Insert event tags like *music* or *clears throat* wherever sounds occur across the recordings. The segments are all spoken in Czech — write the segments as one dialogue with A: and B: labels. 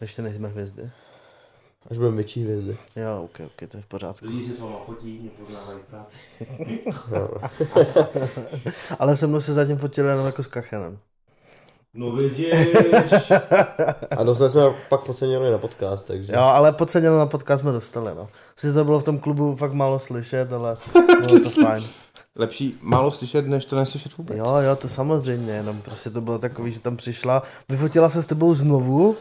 A: Ještě nejsme hvězdy.
B: Až budeme větší hvězdy.
A: Jo, ok, ok, to je v pořádku.
C: Lidi si s váma fotí, mě poznávají práci. *laughs*
A: Ale se mnou se zatím fotili jenom jako s kachenem.
C: No vidíš.
B: A dostali jsme pak podcenili na podcast, takže...
A: Jo, ale podceněno na podcast jsme dostali, no. Sice to bylo v tom klubu fakt málo slyšet, ale bylo to *laughs* fajn.
D: Lepší málo slyšet, než to neslyšet vůbec.
A: Jo, jo, to samozřejmě, jenom prostě to bylo takový, že tam přišla, vyfotila se s tebou znovu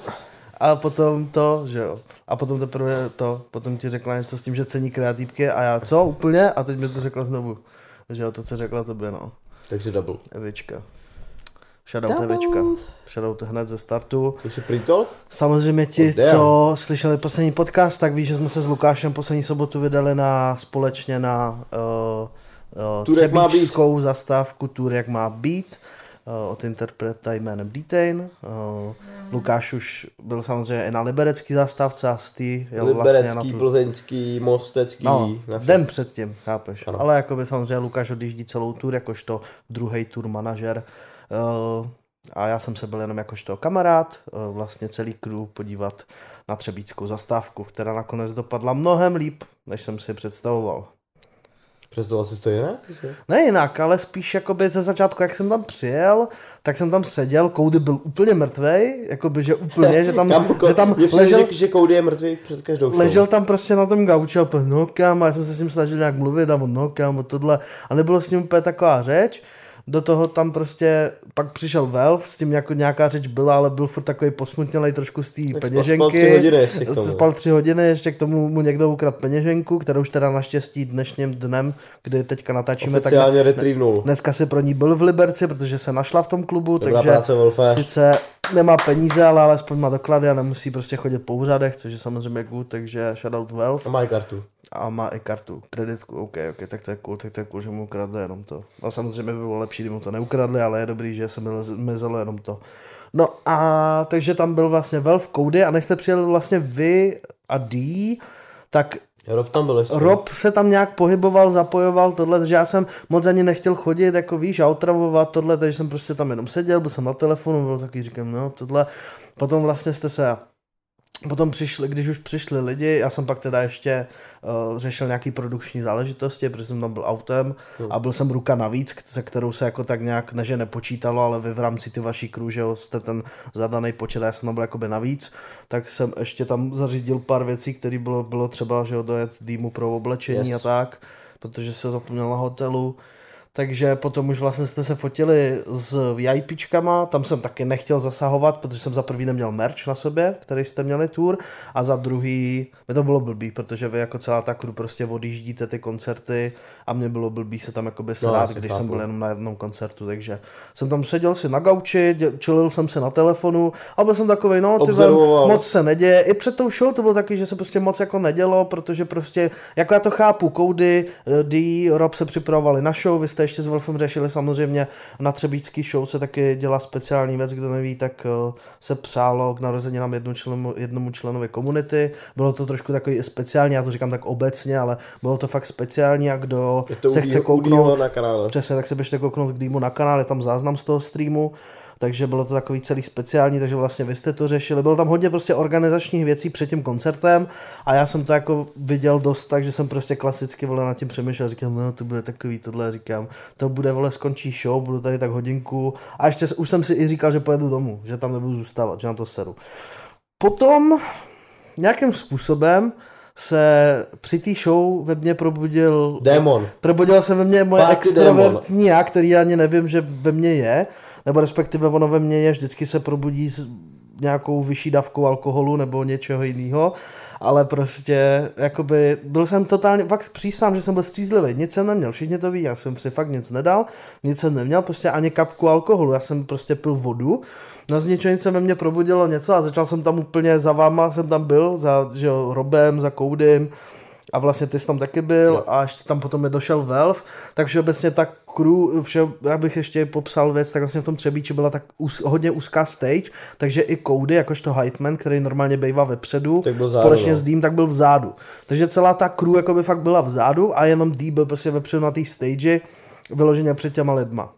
A: a potom to, že jo. A potom teprve to, potom ti řekla něco s tím, že cení kreativky a já co, úplně? A teď mi to řekla znovu. Že jo, to, co řekla tobě, no.
B: Takže double.
A: Evička. Shoutout Evička. Shoutout hned ze startu.
B: Už je pre-talk?
A: Samozřejmě ti,
B: Oh,
A: co slyšeli poslední podcast, tak ví, že jsme se s Lukášem poslední sobotu vydali na, společně na uh, uh,
B: Tour, jak má být.
A: třebíčskou zastávku Tour, jak má být od interpreta jménem Detain. Uh, Lukáš už byl samozřejmě i na liberecký zastávce a z tý jel vlastně na
B: Liberecký,
A: tu...
B: plzeňský, mostecký.
A: No,
B: na
A: den předtím, chápeš.
B: Ano.
A: Ale jakoby samozřejmě Lukáš odjíždí celou tour jakožto druhý tour manažer. Uh, a já jsem se byl jenom jakožto kamarád, vlastně celý crew podívat na Třebíckou zastávku, která nakonec dopadla mnohem líp, než jsem si představoval.
B: Představoval jsi to jinak? že?
A: Ne jinak, ale spíš jakoby ze začátku, jak jsem tam přijel, tak jsem tam seděl, Koudy byl úplně mrtvej, jakoby, že úplně, že tam, *laughs*
B: Kámo,
A: že tam ležel,
B: že, že Cody je mrtvý před každou show.
A: ležel tam prostě na tom gauči a úplně, no kam, a já jsem se s ním snažil nějak mluvit a on, no kam, a tohle. A nebylo s ním úplně taková řeč. Do toho tam prostě, pak přišel Valve, s tím jako nějaká řeč byla, ale byl furt takový posmutnělej trošku z té
B: Tak
A: peněženky.
B: spal tři hodiny ještě k tomu.
A: Spal tři hodiny, ještě k tomu mu někdo ukradl peněženku, kterou už teda naštěstí dnešním dnem, kdy teďka natáčíme, tak
B: Oficiálně retrievenul.
A: dneska si pro ní byl v Liberci, protože se našla v tom klubu,
B: Dobrá
A: takže
B: práce, Wolfe.
A: sice nemá peníze, ale alespoň má doklady a nemusí prostě chodit po úřadech, což je samozřejmě good, takže shoutout Valve
B: A má kartu.
A: a má i kartu, kreditku, ok, ok, tak to je cool, tak to je cool, že mu ukradli jenom to. A samozřejmě by bylo lepší, kdyby mu to neukradli, ale je dobrý, že se mi mizelo jenom to. No a takže tam byl vlastně Valve Cody a než jste přijeli vlastně vy a D, tak
B: Rob tam byl ještě.
A: Rob se tam nějak pohyboval, zapojoval tohle, takže já jsem moc ani nechtěl chodit, jako víš, a otravovat tohle, takže jsem prostě tam jenom seděl, byl jsem na telefonu, byl taky, říkám, no tohle. Potom vlastně jste se Potom přišli, když už přišli lidi, já jsem pak teda ještě uh, řešil nějaký produkční záležitosti, protože jsem tam byl autem a byl jsem ruka navíc, se kterou se jako tak nějak, ne že nepočítalo, ale vy v rámci ty vaší crew, že jo, jste ten zadaný počet a já jsem tam byl jakoby navíc, tak jsem ještě tam zařídil pár věcí, které bylo, bylo třeba, že dojet dýmu pro oblečení
B: Yes.
A: a tak, protože se zapomněl na hotelu. Takže potom už vlastně jste se fotili s VIPčkama, tam jsem taky nechtěl zasahovat, protože jsem za prvý neměl merch na sobě, který jste měli tour, a za druhý, mi to bylo blbý, protože vy jako celá ta crew prostě odjíždíte ty koncerty a mě bylo blbý se tam jakoby srát,
B: asi
A: když
B: chápu.
A: jsem byl jenom na jednom koncertu, takže jsem tam seděl si na gauči, čilil jsem se na telefonu a byl jsem takový, no, ty
B: Observoval.
A: moc se neděje. I před tou show to bylo taky, že se prostě moc jako nedělo, protože prostě, jako já to chápu, Cody, eh, D, Rob se připravovali na show, vy jste ještě s Wolfem řešili samozřejmě na Třebíčský show se taky dělá speciální věc, kdo neví, tak eh, se přálo k narozeninám jednu členu, jednomu členovi komunity. Bylo to trošku takový speciální, já to říkám tak obecně, ale bylo to fakt speciální a kdo se chce kouknout,
B: na kanále.
A: Přesně, tak se běžte kouknout k Dýmu na kanál, je tam záznam z toho streamu, takže bylo to takový celý speciální, takže vlastně vy jste to řešili. Bylo tam hodně prostě organizačních věcí před tím koncertem a já jsem to jako viděl dost tak, že jsem prostě klasicky vole nad tím přemýšlel, říkám, no to bude takový tohle, říkám, to bude vole skončí show, budu tady tak hodinku a ještě už jsem si i říkal, že pojedu domů, že tam nebudu zůstávat, že na to seru. Potom nějakým způsobem se při té show ve mně probudil
B: Démon.
A: Probudila se ve mně moje
B: Party
A: extrovertní já, který ani nevím, že ve mně je, nebo respektive ono ve mně je, vždycky se probudí s nějakou vyšší dávkou alkoholu nebo něčeho jiného, ale prostě, jakoby, byl jsem totálně, fakt přísám, že jsem byl střízlivý, nic jsem neměl, všichni to ví, já jsem si fakt nic nedal, nic jsem neměl, prostě ani kapku alkoholu, já jsem prostě pil vodu, no z se ve mně probudilo něco a začal jsem tam úplně za váma, jsem tam byl, za, že jo, Robem, za Koudym, a vlastně ty jsi tam taky byl a ještě tam potom je došel Valve, takže obecně ta crew, vše, já bych ještě popsal věc, tak vlastně v tom Třebíči byla tak úz, hodně úzká stage, takže i Cody, jakožto hype man, který normálně bývá vepředu,
B: Tak byl
A: společně
B: no.
A: s Dým, tak byl vzadu. Takže celá ta crew jakoby fakt byla vzadu a jenom D byl prostě vepředu na té stage, vyloženě před těma lidma.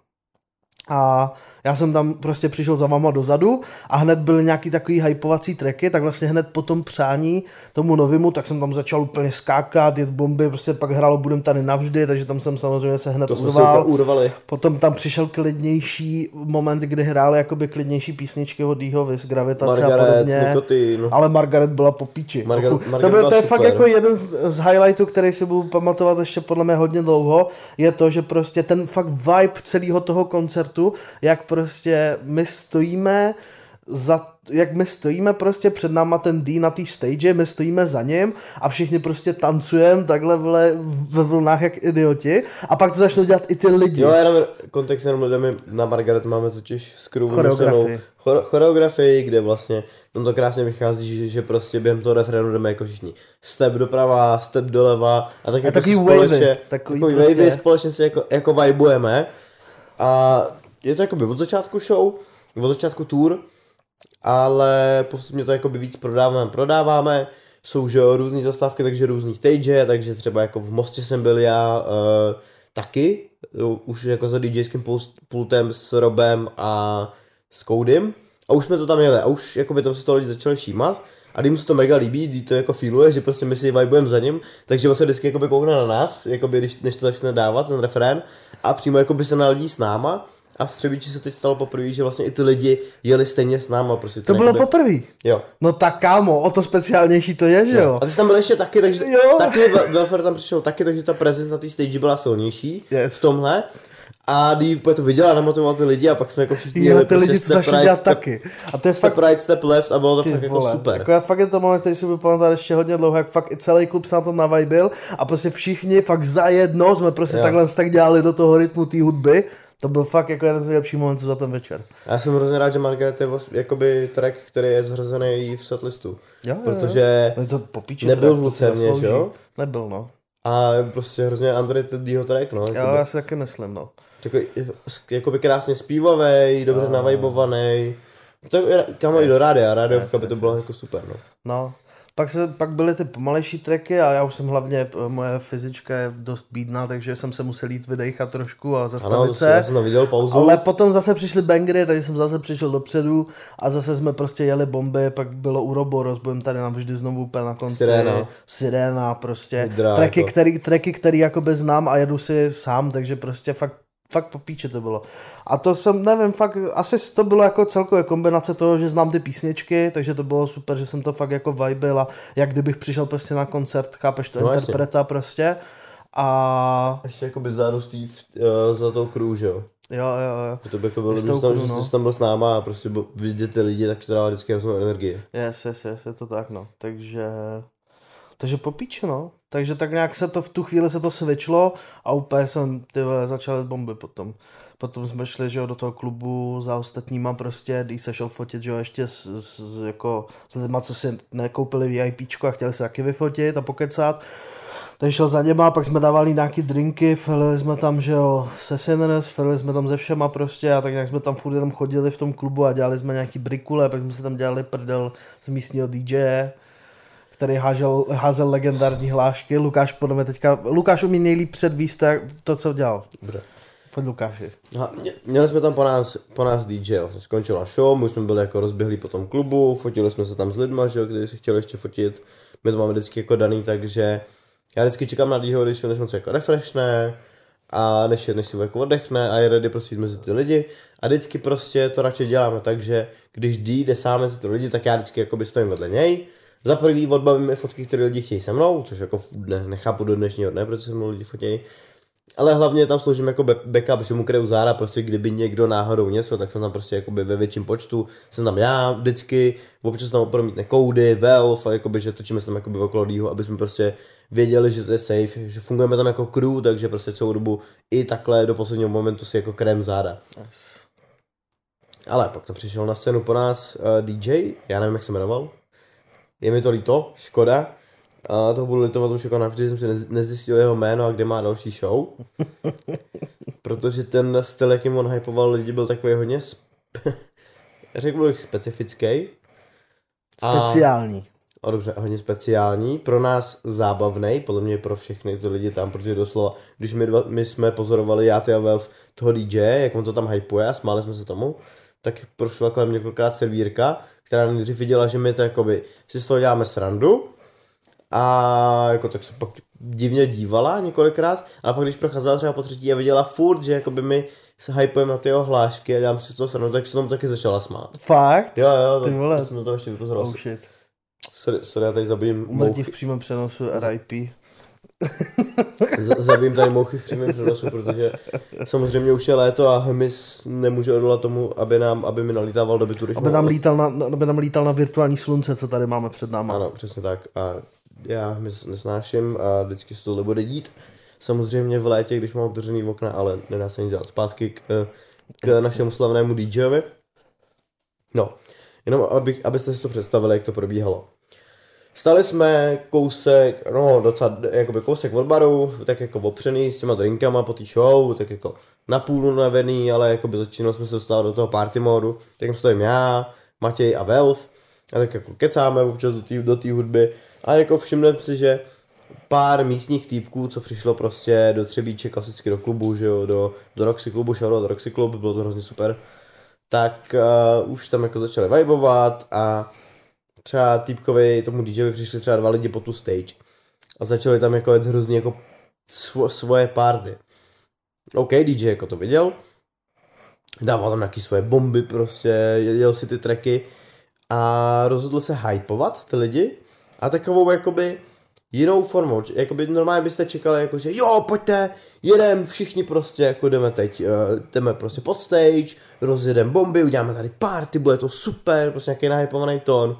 A: A Já jsem tam prostě přišel za váma dozadu a hned byly nějaký takový hypovací tracky, tak vlastně hned po tom přání tomu novému, tak jsem tam začal úplně skákat, jet bomby, prostě pak hrálo Budem tady navždy, takže tam jsem samozřejmě se hned
B: To jsme
A: urval.
B: úplně urvali.
A: Potom tam přišel klidnější moment, kdy hráli jakoby klidnější písničky od Dýho, Vis, Gravitace a
B: Margaret,
A: podobně.
B: Nikotin.
A: Ale Margaret byla po píči.
B: Margaret-
A: Ochu-
B: Margaret
A: to, byl, to je fakt jako jeden z, z highlightů, který si budu pamatovat ještě podle mě hodně dlouho, je to, že prostě ten fakt vibe celého toho koncertu, jak prostě my stojíme za, jak my stojíme prostě před náma ten D na té stage, my stojíme za ním a všichni prostě tancujeme takhle vle, ve vlnách jak idioti a pak to začnou dělat i ty lidi.
B: Jo, jenom kontext jenom lidem, na Margaret máme totiž skruvu
A: Choreografii.
B: chore, choreografii, kde vlastně tam to krásně vychází, že, že prostě během toho refrénu jdeme jako všichni. Step doprava, step doleva a tak
A: A
B: jako
A: takový
B: si
A: wavy,
B: společně,
A: takový
B: takový
A: prostě-
B: wavy společně si jako, jako vibujeme. A je to jakoby od začátku show, od začátku tour, ale postupně to jakoby víc prodáváme, prodáváme, jsou že jo, různý zastávky, takže různý stage, takže třeba jako v Mostě jsem byl já uh, taky, už jako za DJským pul- pultem s Robem a s Koudym a už jsme to tam jeli a už jakoby tam se to lidi začali všímat a když mu se to mega líbí, kdy to jako feeluje, že prostě my si vibujeme za ním, takže on se vždycky jakoby koukne na nás, jakoby když, než to začne dávat, ten refrén a přímo jakoby se naladí s náma a v Střebíči se teď stalo poprvé, že vlastně i ty lidi jeli stejně s náma. Prostě
A: to
B: ten
A: bylo
B: jakoby-
A: poprvé.
B: Jo.
A: No tak kámo, o to speciálnější to je, že jo?
B: A ty jsi tam byl ještě taky, takže
A: Jo.
B: taky Wel- Welfare tam přišel taky, takže ta prezence na té stage byla silnější
A: Yes.
B: v tomhle. A úplně to viděla, namotivoval ty lidi a pak jsme jako všichni
A: Jo,
B: jeli
A: ty lidi to
B: step
A: začali dělat
B: step-
A: taky. A to je
B: Step
A: fakt
B: right, step left a bylo to
A: Ty
B: fakt jako
A: vole,
B: super.
A: Jako já fakt je to moment, který si budu pamatovat ještě hodně dlouho, jak fakt i celý klub se na to navajbil a prostě všichni fakt zajedno jsme prostě
B: Jo.
A: takhle tak dělali do toho rytmu té hudby. To byl fakt jako jeden z nejlepších momentů za ten večer.
B: A já jsem hrozně rád, že Margaret je jakoby track, který je zřazený v setlistu.
A: Jo, jo, jo.
B: Protože
A: je to popíče,
B: nebyl v
A: zaslouží.
B: že jo?
A: Nebyl, no.
B: a prostě hrozně underrated Deeho track, no.
A: Jo,
B: Jakoby,
A: já si taky myslím, no.
B: takový, jakoby krásně zpívavý, dobře navibovaný. To je, kam i do rádia, rádiovka
A: Yes,
B: by to
A: yes,
B: bylo
A: yes.
B: jako super, no.
A: No. Pak, se, pak byly ty pomalejší tracky a já už jsem hlavně, eh, moje fyzička je dost bídná, takže jsem se musel jít vydechat trošku a
B: Ano,
A: zastavit
B: zase,
A: se.
B: jsem viděl pauzu.
A: Ale potom zase přišly bangry, takže jsem zase přišel dopředu a zase jsme prostě jeli bomby, pak bylo Uroboros, budeme tady navždy znovu úplně na konci.
B: Siréna.
A: Siréna prostě. Tracky,
B: jako.
A: který, tracky, který jakoby znám a jedu si sám, takže prostě fakt fakt po píče to bylo. A to jsem, nevím, fakt, asi to bylo jako celkově kombinace toho, že znám ty písničky, takže to bylo super, že jsem to fakt jako vibil a jak kdybych přišel prostě na koncert, chápeš to,
B: No,
A: no,
B: jasně.
A: interpreta prostě. A
B: Ještě jako by zárostí uh, za tou crew, že jo.
A: jo, jo, jo.
B: Že to by jako bylo
A: tou
B: že
A: crew, no.
B: jsi tam byl s náma a prostě vidět ty lidi, tak to dává vždycky hroznou energii.
A: Yes, yes, yes, je to tak, no. Takže, takže po píči, no. Takže tak nějak se to v tu chvíli se to svičlo a úplně jsem, ty začal bomby potom. Potom jsme šli, že jo, do toho klubu za ostatníma prostě, když se šel fotit, že jo, ještě s, s, jako, s lidma, co si nekoupili VIPčko a chtěli se taky vyfotit a pokecat. Takže šel za něma, pak jsme dávali nějaký drinky, filili jsme tam, že jo, se Sinners, filili jsme tam ze všema prostě a tak nějak jsme tam furt jenom chodili v tom klubu a dělali jsme nějaký brikule, pak jsme si tam dělali prdel z místního DJ, který hážel, házel legendární hlášky. Lukáš podle mě teďka, Lukáš umí nejlíp předvíst to, co dělal.
B: Dobře.
A: Pojď Lukáši.
B: Aha, mě- měli jsme tam po nás, po nás DJ, vlastně skončila show, my jsme byli jako rozběhlí po tom klubu, fotili jsme se tam s lidma, že jo, kteří si chtěli ještě fotit. My to máme vždycky jako daný, takže já vždycky čekám na Dýho, když než moc jako refreshne a než, než si jako oddechne a je ready prostě jít mezi ty lidi a vždycky prostě to radši děláme tak, že když D jde sám mezi ty lidi, tak já vždycky jako stojím vedle něj, za prvý odbavím i fotky, které lidi chtějí se mnou, což jako ne, nechápu do dnešního dne, proč se mnou lidi fotějí. Ale hlavně tam sloužím jako backup, že mu kryju záda, prostě kdyby někdo náhodou něco, tak jsem tam prostě jakoby ve větším počtu, jsem tam já vždycky, občas tam promítne koudy, Valve, a jakoby, že točíme se tam jakoby okolo Dýho, aby jsme prostě věděli, že to je safe, že fungujeme tam jako crew, takže prostě celou dobu i takhle do posledního momentu si jako krém záda. Ale pak tam přišel na scénu po nás uh, DJ, já nevím, jak se jmenoval. Je mi to líto, škoda. A toho budu litovat už jako navždy, jsem si nez- nezjistil jeho jméno a kde má další show. *laughs* Protože ten styl, jakým on hypoval lidi, byl takový hodně sp- *laughs* řekl bych specifický. A,
A: Speciální.
B: o dobře, hodně speciální, pro nás zábavný, podle mě pro všechny ty lidi tam, protože doslova, když my, dva, my jsme pozorovali, já ty a Velf, toho DJ, jak on to tam hypuje a smáli jsme se tomu, tak prošla kolem několikrát servírka, která nejdřív viděla, že my to jakoby si z toho děláme srandu a jako tak se pak divně dívala několikrát, ale pak když procházela třeba po třetí a viděla furt, že jakoby my se hypujeme na ty jeho hlášky a dělám si z toho srandu, tak se tomu taky začala smát.
A: Fakt?
B: Jo, jo,
A: Ty
B: to,
A: vole.
B: to jsme to ještě vypozorovali.
A: Oh shit.
B: Sorry, sorry, já tady zabijím
A: Umrtí v přímém přenosu RIP.
B: Zabijím tady mouchy v přímém přenosu, protože samozřejmě už je léto a Hemis nemůže odolat tomu, aby nám, aby mi nalítával do bytu,
A: Aby
B: mám-
A: nám, lítal na, aby nám lítal na virtuální slunce, co tady máme před náma.
B: Ano, přesně tak. A já Hemis nesnáším a vždycky se tohle bude dít. Samozřejmě v létě, když mám otevřený okna, ale nedá se nic dělat. Zpátky k, k našemu slavnému DJovi. No, jenom abych, abyste si to představili, jak to probíhalo. Stali jsme kousek, no docela, jakoby kousek od baru, tak jako opřený s těma drinkama po té show, tak jako na půl unavený, ale jakoby začínali jsme se dostávat do toho party modu, tak stojím já, Matěj a Velf, a tak jako kecáme občas do té do hudby. A jako všimneme si, že pár místních týpků, co přišlo prostě do Třebíče klasicky do klubu, že jo, do, do Roxy klubu, shoutout do Roxy klub, bylo to hrozně super, tak uh, už tam jako začali vibovat a třeba týpkovi, tomu DJovi přišli třeba dva lidi po tu stage a začali tam jako hrozně jako svo, svoje party. OK, DJ jako to viděl, dával tam nějaký svoje bomby prostě, jel si ty tracky a rozhodl se hypovat ty lidi a takovou jakoby jinou formou, jakoby normálně byste čekali jako, že jo, pojďte, jedem všichni prostě, jako jdeme teď, uh, jdeme prostě pod stage, rozjedeme bomby, uděláme tady party, bude to super, prostě nějaký nahypovaný tón.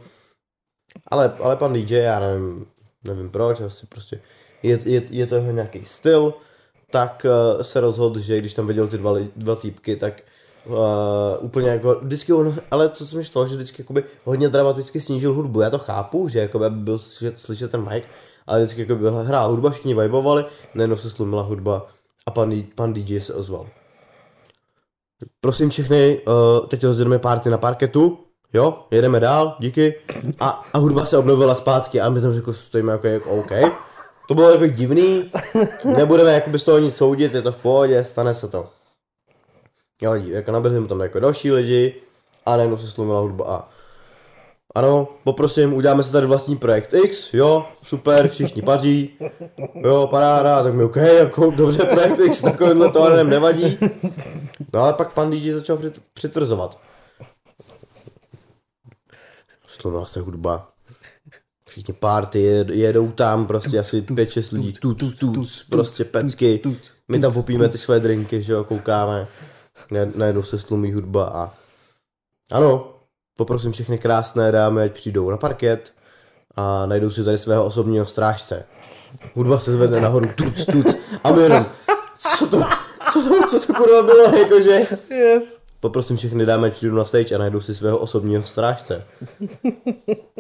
B: Ale, ale pan DJ, já nevím, nevím proč, asi prostě je, je, je to jeho nějaký styl, tak uh, se rozhodl, že když tam viděl ty dva, dva týpky, tak uh, úplně jako, vždycky on, ale to, co mě štvalo, že vždycky jakoby hodně dramaticky snížil hudbu, já to chápu, že jakoby byl slyšet, slyšet ten mic, ale vždycky jako byla hrá hudba, všichni vibovali, najednou se slumila hudba a pan, pan DJ se ozval. Prosím všechny, uh, teď rozjedeme party na parketu, jo, jedeme dál, díky. A, a hudba se obnovila zpátky a my tam jako stojíme jako, jako OK. To bylo jako divný, nebudeme jakoby z toho nic soudit, je to v pohodě, stane se to. Jo, jako mu tam jako další lidi a najednou se slumila hudba a ano, poprosím, uděláme si tady vlastní projekt X, jo, super, všichni paří, jo, paráda, tak mi OK, jako dobře, projekt X, takovýmhle to ale nevadí. No ale pak pan DJ začal přit- přitvrzovat. Slumila se hudba. Všichni party jed, jedou tam, prostě asi 5-6 lidí, tuc, tuc, prostě pecky. My tam popíme ty své drinky, že jo, koukáme. Najednou se slumí hudba a ano, poprosím všechny krásné dámy, ať přijdou na parket a najdou si tady svého osobního strážce. Hudba se zvedne nahoru, tuc, tuc, a my jenom, co to, co to, co to kurva bylo, jakože,
A: Yes.
B: Poprosím všechny ať přijdou na stage a najdou si svého osobního strážce.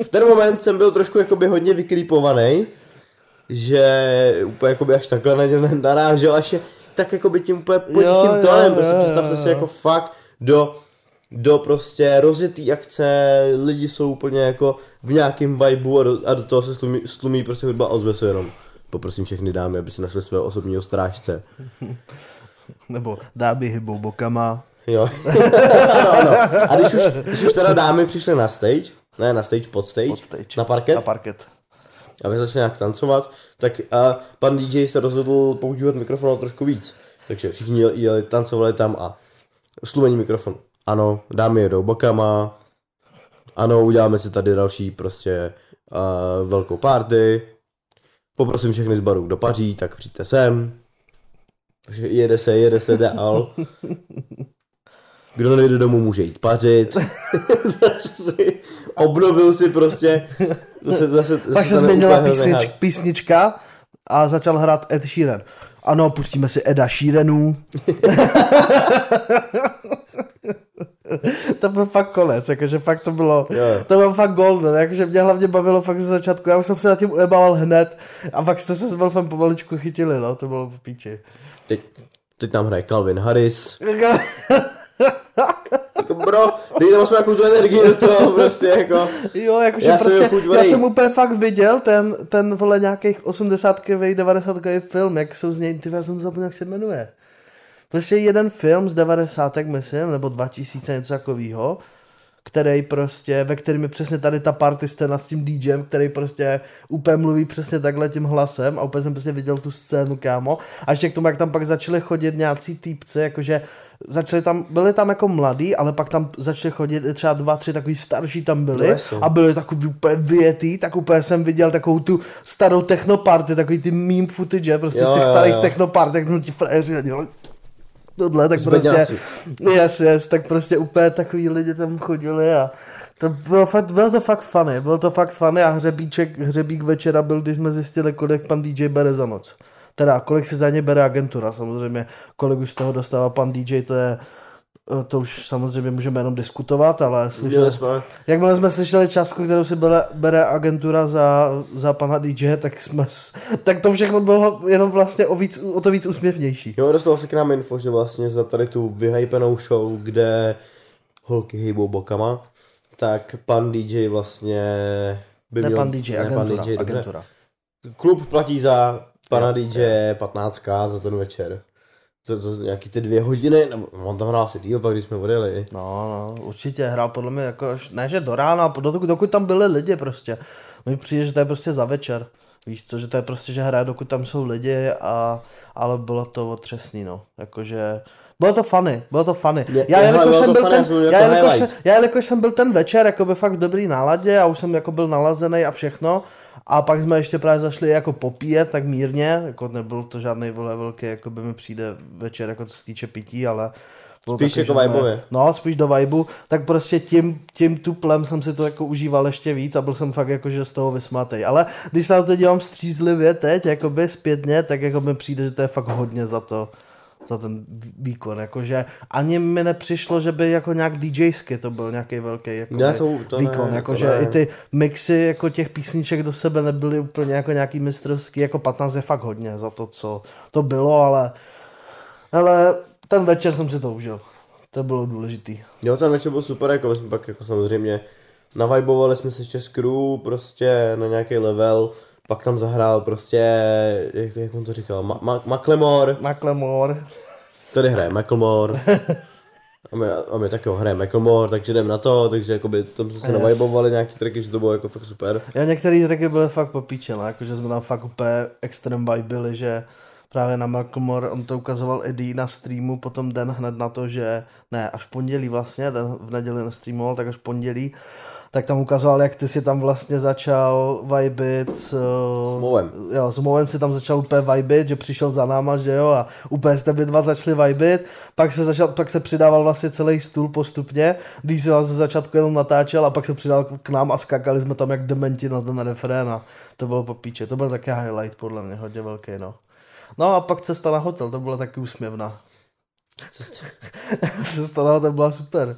B: V ten moment jsem byl trošku jakoby hodně vykrýpovaný, že úplně jakoby až takhle na ně narážel, až je tak jakoby tím úplně potichým tónem, prostě
A: jo,
B: představte
A: jo.
B: si jako fakt do do prostě rozjetý akce, lidi jsou úplně jako v nějakém vibeu a do, a do toho se slumí, slumí prostě hudba a ozve se jenom. Poprosím všechny dámy, aby si našli svého osobního strážce.
A: Nebo dámy hybou bokama.
B: Jo. *laughs* ano. A když už, když už teda dámy přišly na stage, ne na stage, pod stage,
A: Pod stage.
B: na parket,
A: Na parket.
B: aby začali nějak tancovat, tak a pan DJ se rozhodl používat mikrofon trošku víc. Takže všichni jeli, jeli tancovali tam a slumení mikrofonu. Ano, dámy jedou bokama, ano, uděláme si tady další prostě uh, velkou party, poprosím všechny z baru, kdo paří, tak přijďte sem. Takže jede se, jede se dál. *laughs* Kdo nejde domů, může jít pařit. Si *laughs* obnovil si prostě. Zase, zase,
A: Pak se změnila písnič, písnička a začal hrát Ed Sheeran. Ano, pustíme si Eda Sheeranů. *laughs* to byl fakt konec, jakože fakt to bylo,
B: Jo.
A: to bylo fakt golden, jakože mě hlavně bavilo fakt ze začátku, já už jsem se na tím ujebával hned a pak jste se s Wolfem pomaličku chytili, no, to bylo po píči.
B: Teď, teď nám hraje Calvin Harris. *laughs* Jako bro, Dej tam aspoň tu energii do toho, prostě jako.
A: Jo, jakože
B: Já jsem
A: prostě,
B: chuť
A: já jsem úplně fakt viděl ten, ten vole nějakých 80 90 film, jak jsou z něj, ty já jsem zapomněl, jak se jmenuje. Prostě jeden film z 90 myslím, nebo 2000 něco takového, který prostě, ve kterým je přesně tady ta party scéna s tím DJem, který prostě úplně mluví přesně takhle tím hlasem a úplně jsem prostě viděl tu scénu, kámo. A ještě k tomu, jak tam pak začali chodit nějací týpci, jakože začali tam, byli tam jako mladí, ale pak tam začali chodit třeba dva, tři takový starší tam byli
B: No,
A: a byli takový úplně vyjetý, tak úplně jsem viděl takovou tu starou technoparty, takový ty meme footage, prostě
B: Jo,
A: z těch
B: jo,
A: starých
B: jo.
A: technoparty, jak ti frajeři a dělali tohle, tak prostě, yes, yes, tak prostě úplně takový lidi tam chodili a to bylo, fakt, bylo to fakt funny, bylo to fakt funny a hřebíček, hřebík večera byl, když jsme zjistili, kolik pan DJ bere za noc. Teda, kolik si za ně bere agentura, samozřejmě, kolik už z toho dostává pan DJ, to je, eh, to už samozřejmě můžeme jenom diskutovat, ale slyšeli jsme. Jakmile jsme slyšeli částku, kterou si bere, bere agentura za, za pana DJ, tak jsme, tak to všechno bylo jenom vlastně o, víc, o to víc úsměvnější.
B: Jo, dostalo se k nám info, že vlastně za tady tu vyhypenou show, kde holky hýbou bokama, tak pan DJ vlastně by
A: Ne
B: měl...
A: pan DJ,
B: ne,
A: agentura.
B: pan DJ, dobře.
A: agentura.
B: Klub platí za pana DJ 15k za ten večer. To, to nějaký ty dvě hodiny, nebo on tam hrál asi díl, pak když jsme odjeli.
A: No, no, určitě hrál podle mě jako, až- ne že do rána, dokud, dokud tam byli lidi prostě. Mi přijde, že to je prostě za večer. Víš co, že to je prostě, že hraje, dokud tam jsou lidi, a, ale bylo to otřesný, no. Jakože, bylo to funny, bylo to funny.
B: Je-
A: já,
B: je,
A: jelikož jsem byl
B: funny,
A: ten,
B: já
A: jelikož, jsem, já jelikož jsem byl ten večer jako by fakt v dobrý náladě a už jsem jako byl nalazený a všechno, a pak jsme ještě právě zašli jako popíjet, tak mírně, jako nebyl to žádný vole velký, jako by mi přijde večer, jako co se týče pití, ale bylo
B: Spíš jako
A: že
B: vibeově.
A: No, spíš do vibu, tak prostě tím, tím tuplem jsem si to jako užíval ještě víc a byl jsem fakt jakože z toho vysmátej. Ale když se na to dělám střízlivě teď, jakoby zpětně, tak jako mi přijde, že to je fakt hodně za to, za ten výkon, jakože ani mi nepřišlo, že by jako nějak DJsky to byl nějaký velký jako
B: Ne, to- to
A: výkon,
B: ne,
A: jakože
B: ne.
A: i ty mixy jako těch písniček do sebe nebyly úplně jako nějaký mistrovský, jako 15 je fakt hodně za to, co to bylo, ale ale ten večer jsem si to užil. To bylo důležitý.
B: Jo, ten večer byl super, jako my jsme pak jako samozřejmě navibovali jsme se ještě s crew, prostě na nějaký level, pak tam zahrál prostě, jak, jak on to říkal, Ma- Ma- Macklemore,
A: Macklemore.
B: tady hraje Macklemore. *laughs* A my, a my taky ho hraje Macklemore, takže jdem na to, takže jakoby tam jsme se
A: Yes.
B: navibovali nějaký tracky, že to bylo jako fakt super.
A: Já některé tracky byly fakt popíčené, jakože jsme tam fakt úplně extrém vibe byli, že právě na Malcolmore, on to ukazoval Eddie na streamu, potom den hned na to, že ne, až v pondělí vlastně, den v neděli nestreamoval, tak až v pondělí, tak tam ukazoval, jak ty si tam vlastně začal vibit s, s
B: Movem.
A: Jo, s Movem si tam začal úplně vibit, že přišel za náma, že jo, a úplně jste vy dva začali vibit, pak se, začal, pak se přidával vlastně celý stůl postupně, když se vás ze začátku jenom natáčel a pak se přidal k nám a skakali jsme tam jak dementi na ten refrén a to bylo po píče, to byl taky highlight podle mě, hodně velký, no. No a pak cesta na hotel, to byla taky úsměvná. Cesta *laughs* na hotel byla super.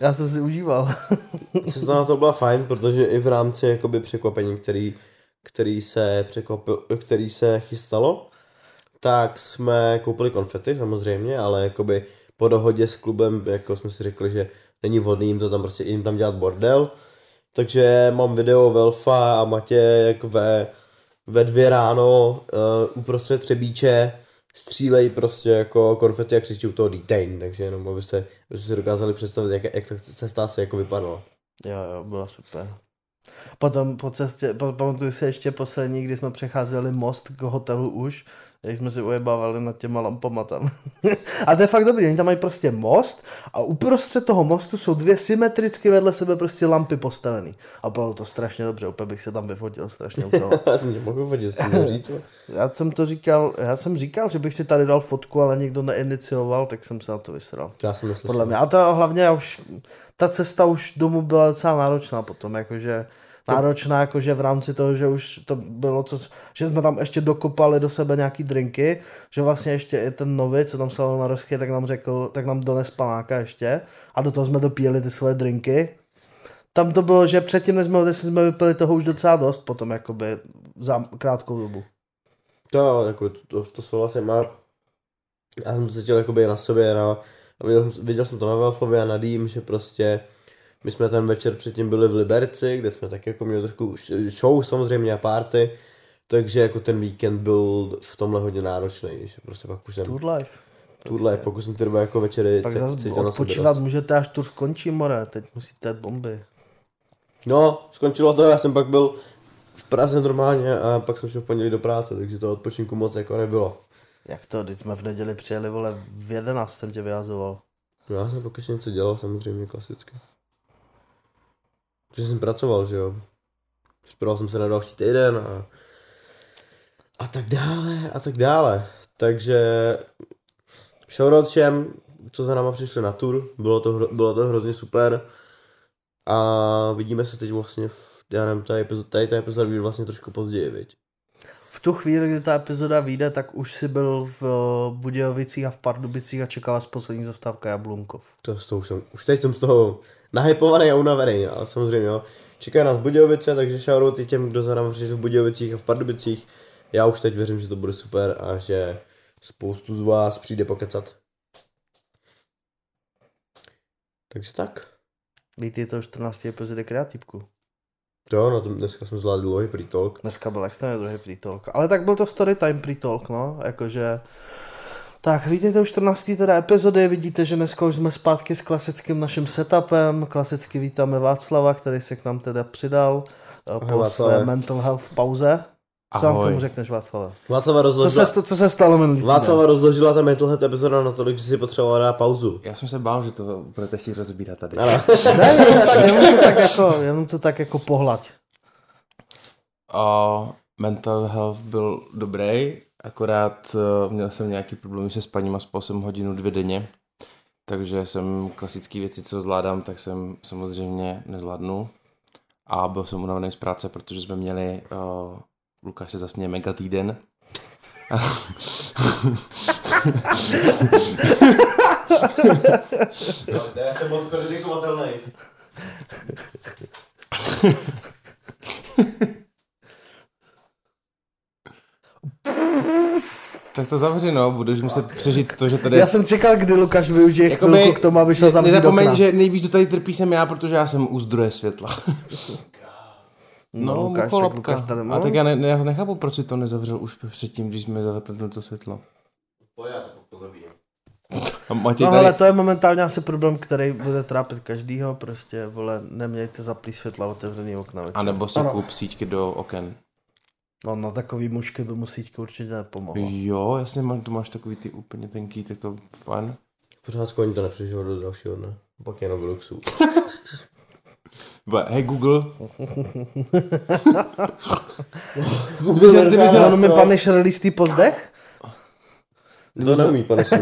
A: Já jsem si užíval. *laughs*
B: Cesta na to byla fajn, protože i v rámci jakoby překvapení, který, který se překvapil, který se chystalo, tak jsme koupili konfety samozřejmě, ale jakoby po dohodě s klubem, jako jsme si řekli, že není vhodný jim to tam prostě jim tam dělat bordel. Takže mám video Velfa a Matě jak ve, ve dvě ráno uh, uprostřed Třebíče střílej prostě jako konfety a křičí u toho detain, takže jenom abyste, abyste si dokázali představit, jak, jak ta cesta asi jako vypadala.
A: Jo, jo, byla super. Potom po cestě, pa- pamatuju si ještě poslední, kdy jsme přecházeli most k hotelu už, jak jsme si ujebávali nad těma lampama tam. *laughs* a to je fakt dobrý, oni tam mají prostě most a uprostřed toho mostu jsou dvě symetricky vedle sebe prostě lampy postavený. A bylo to strašně dobře, úplně bych se tam vyfotil strašně u toho. *laughs*
B: Já jsem tě mohl vidět, jsem měl říct. *laughs*
A: Já jsem to říkal, já jsem říkal, že bych si tady dal fotku, ale nikdo neinicioval, tak jsem se na to vysral.
B: Já jsem myslel,
A: Podle mě. A to hlavně já už, ta cesta už domů byla docela náročná potom, jakože náročná, jakože v rámci toho, že už to bylo, co, že jsme tam ještě dokopali do sebe nějaký drinky, že vlastně ještě i ten nový, co tam stál na rozky, tak nám řekl, tak nám dones panáka ještě a do toho jsme dopíjeli ty svoje drinky. Tam to bylo, že předtím, než jsme odešli, jsme vypili toho už docela dost, potom jakoby za krátkou dobu.
B: To, jako, to, to, to souhlasím. A já jsem to cítil jakoby na sobě, na, a viděl, jsem, viděl jsem to na Velfovi a na Dým, že prostě My jsme ten večer předtím byli v Liberci, kde jsme taky jako měli trošku show samozřejmě a party, takže jako ten víkend byl v tomhle hodně náročný, že prostě pak už jsem
A: Tour life.
B: tour life, pokud jsem ty dva jako večery
A: Pak zase odpočívat můžete až tour skončí, more, teď musíte bomby.
B: No, skončilo to, já jsem pak byl v Praze normálně a pak jsem šel v pondělí do práce, takže to odpočinku moc jako nebylo.
A: Jak to, teď jsme v neděli přijeli, vole, v 11 jsem tě vyhazoval.
B: No, Já jsem pak ještě něco dělal, samozřejmě klasicky. Protože jsem pracoval, že jo. Připravil jsem se na další týden a, a tak dále, a tak dále. Takže shoutout všem, co za náma přišli na tour, bylo to, hro- bylo to hrozně super. A vidíme se teď vlastně v, já nevím, tady, epizod, tady ta epizoda vyjde vlastně trošku později, viď?
A: V tu chvíli, kdy ta epizoda vyjde, tak už si byl v eh, Budějovicích a v Pardubicích a čekala z poslední zastávka Jablunkov.
B: To, toho už, jsem, už teď jsem z toho nahypovaný a unavený, ale samozřejmě jo. Čeká nás Budějovice, takže shoutout i těm, kdo za námi přišli v Budějovicích a v Pardubicích. Já už teď věřím, že to bude super a že spoustu z vás přijde pokecat. Takže tak.
A: Víte, to 14. epizody kreativku.
B: To jo, na tom dneska jsme zvládli dlouhý pre-talk.
A: Dneska byl extrémně druhý pre-talk. Ale tak byl to story time pre-talk, no. Jakože... Tak, vítejte u 14. teda epizody, vidíte, že dneska už jsme zpátky s klasickým naším setupem. Klasicky vítáme Václava, který se k nám teda přidal eh, po
B: Václave.
A: své mental health pauze. Co nám k
D: Ahoj.
A: tomu řekneš, Václave?
B: Václava
A: Co
B: rozložila,
A: se, co se stalo minulý týden?
B: Václava rozložila ta mental health epizoda na tolik, že si potřebovala dát pauzu.
D: Já jsem se bál, že to budete chtít rozbírat tady. *laughs*
A: Ne, jenom, tak, jenom, to tak jako, jenom to tak jako pohlad.
D: A mental health byl dobrý, akorát uh, měl jsem nějaký problémy se spaním a spal jsem hodinu, dvě denně. Takže jsem klasické věci, co zvládám, tak jsem samozřejmě nezvládnul. A byl jsem unavený z práce, protože jsme měli, uh, Lukáš se zasměje, mega týden. *laughs* *laughs*
B: Já jsem moc predikovatelný. *laughs*
D: tak to zavři, no, budeš muset přežít to, že tady...
A: Já jsem čekal, kdy Lukáš využije
D: Jakoby,
A: chvilku k tomu, aby šel zavřít
D: Nezapomeň,
A: okna.
D: že nejvíc, kdo tady trpí, jsem já, protože já jsem u zdroje světla. *laughs*
A: No,
D: No,
A: Lukáš, tak. Lukáš tady, no.
D: A tak já, ne, já nechápu, proč si to nezavřel už předtím, když jsme zapnuli to světlo.
B: Pojď, já to.
D: A Matěj
A: No
D: tady,
A: ale to je momentálně asi problém, který bude trápit každýho, prostě, vole, nemějte zaplý světla otevřený okna. večer.
D: a nebo si
A: Ano.
D: kup síťky do oken.
A: No na takový mužky by mu síťka určitě nepomohla.
D: Jo, jasně, má, tu máš takový ty úplně tenký, tak to fajn.
B: V pořádku, oni to nepřežijou do dalšího dne. Pak jenom v luxu.
D: Hej Google, *laughs*
B: Google
D: Že ty bys
A: no mi pane Shirley pozdech?
B: To neumí Punisher.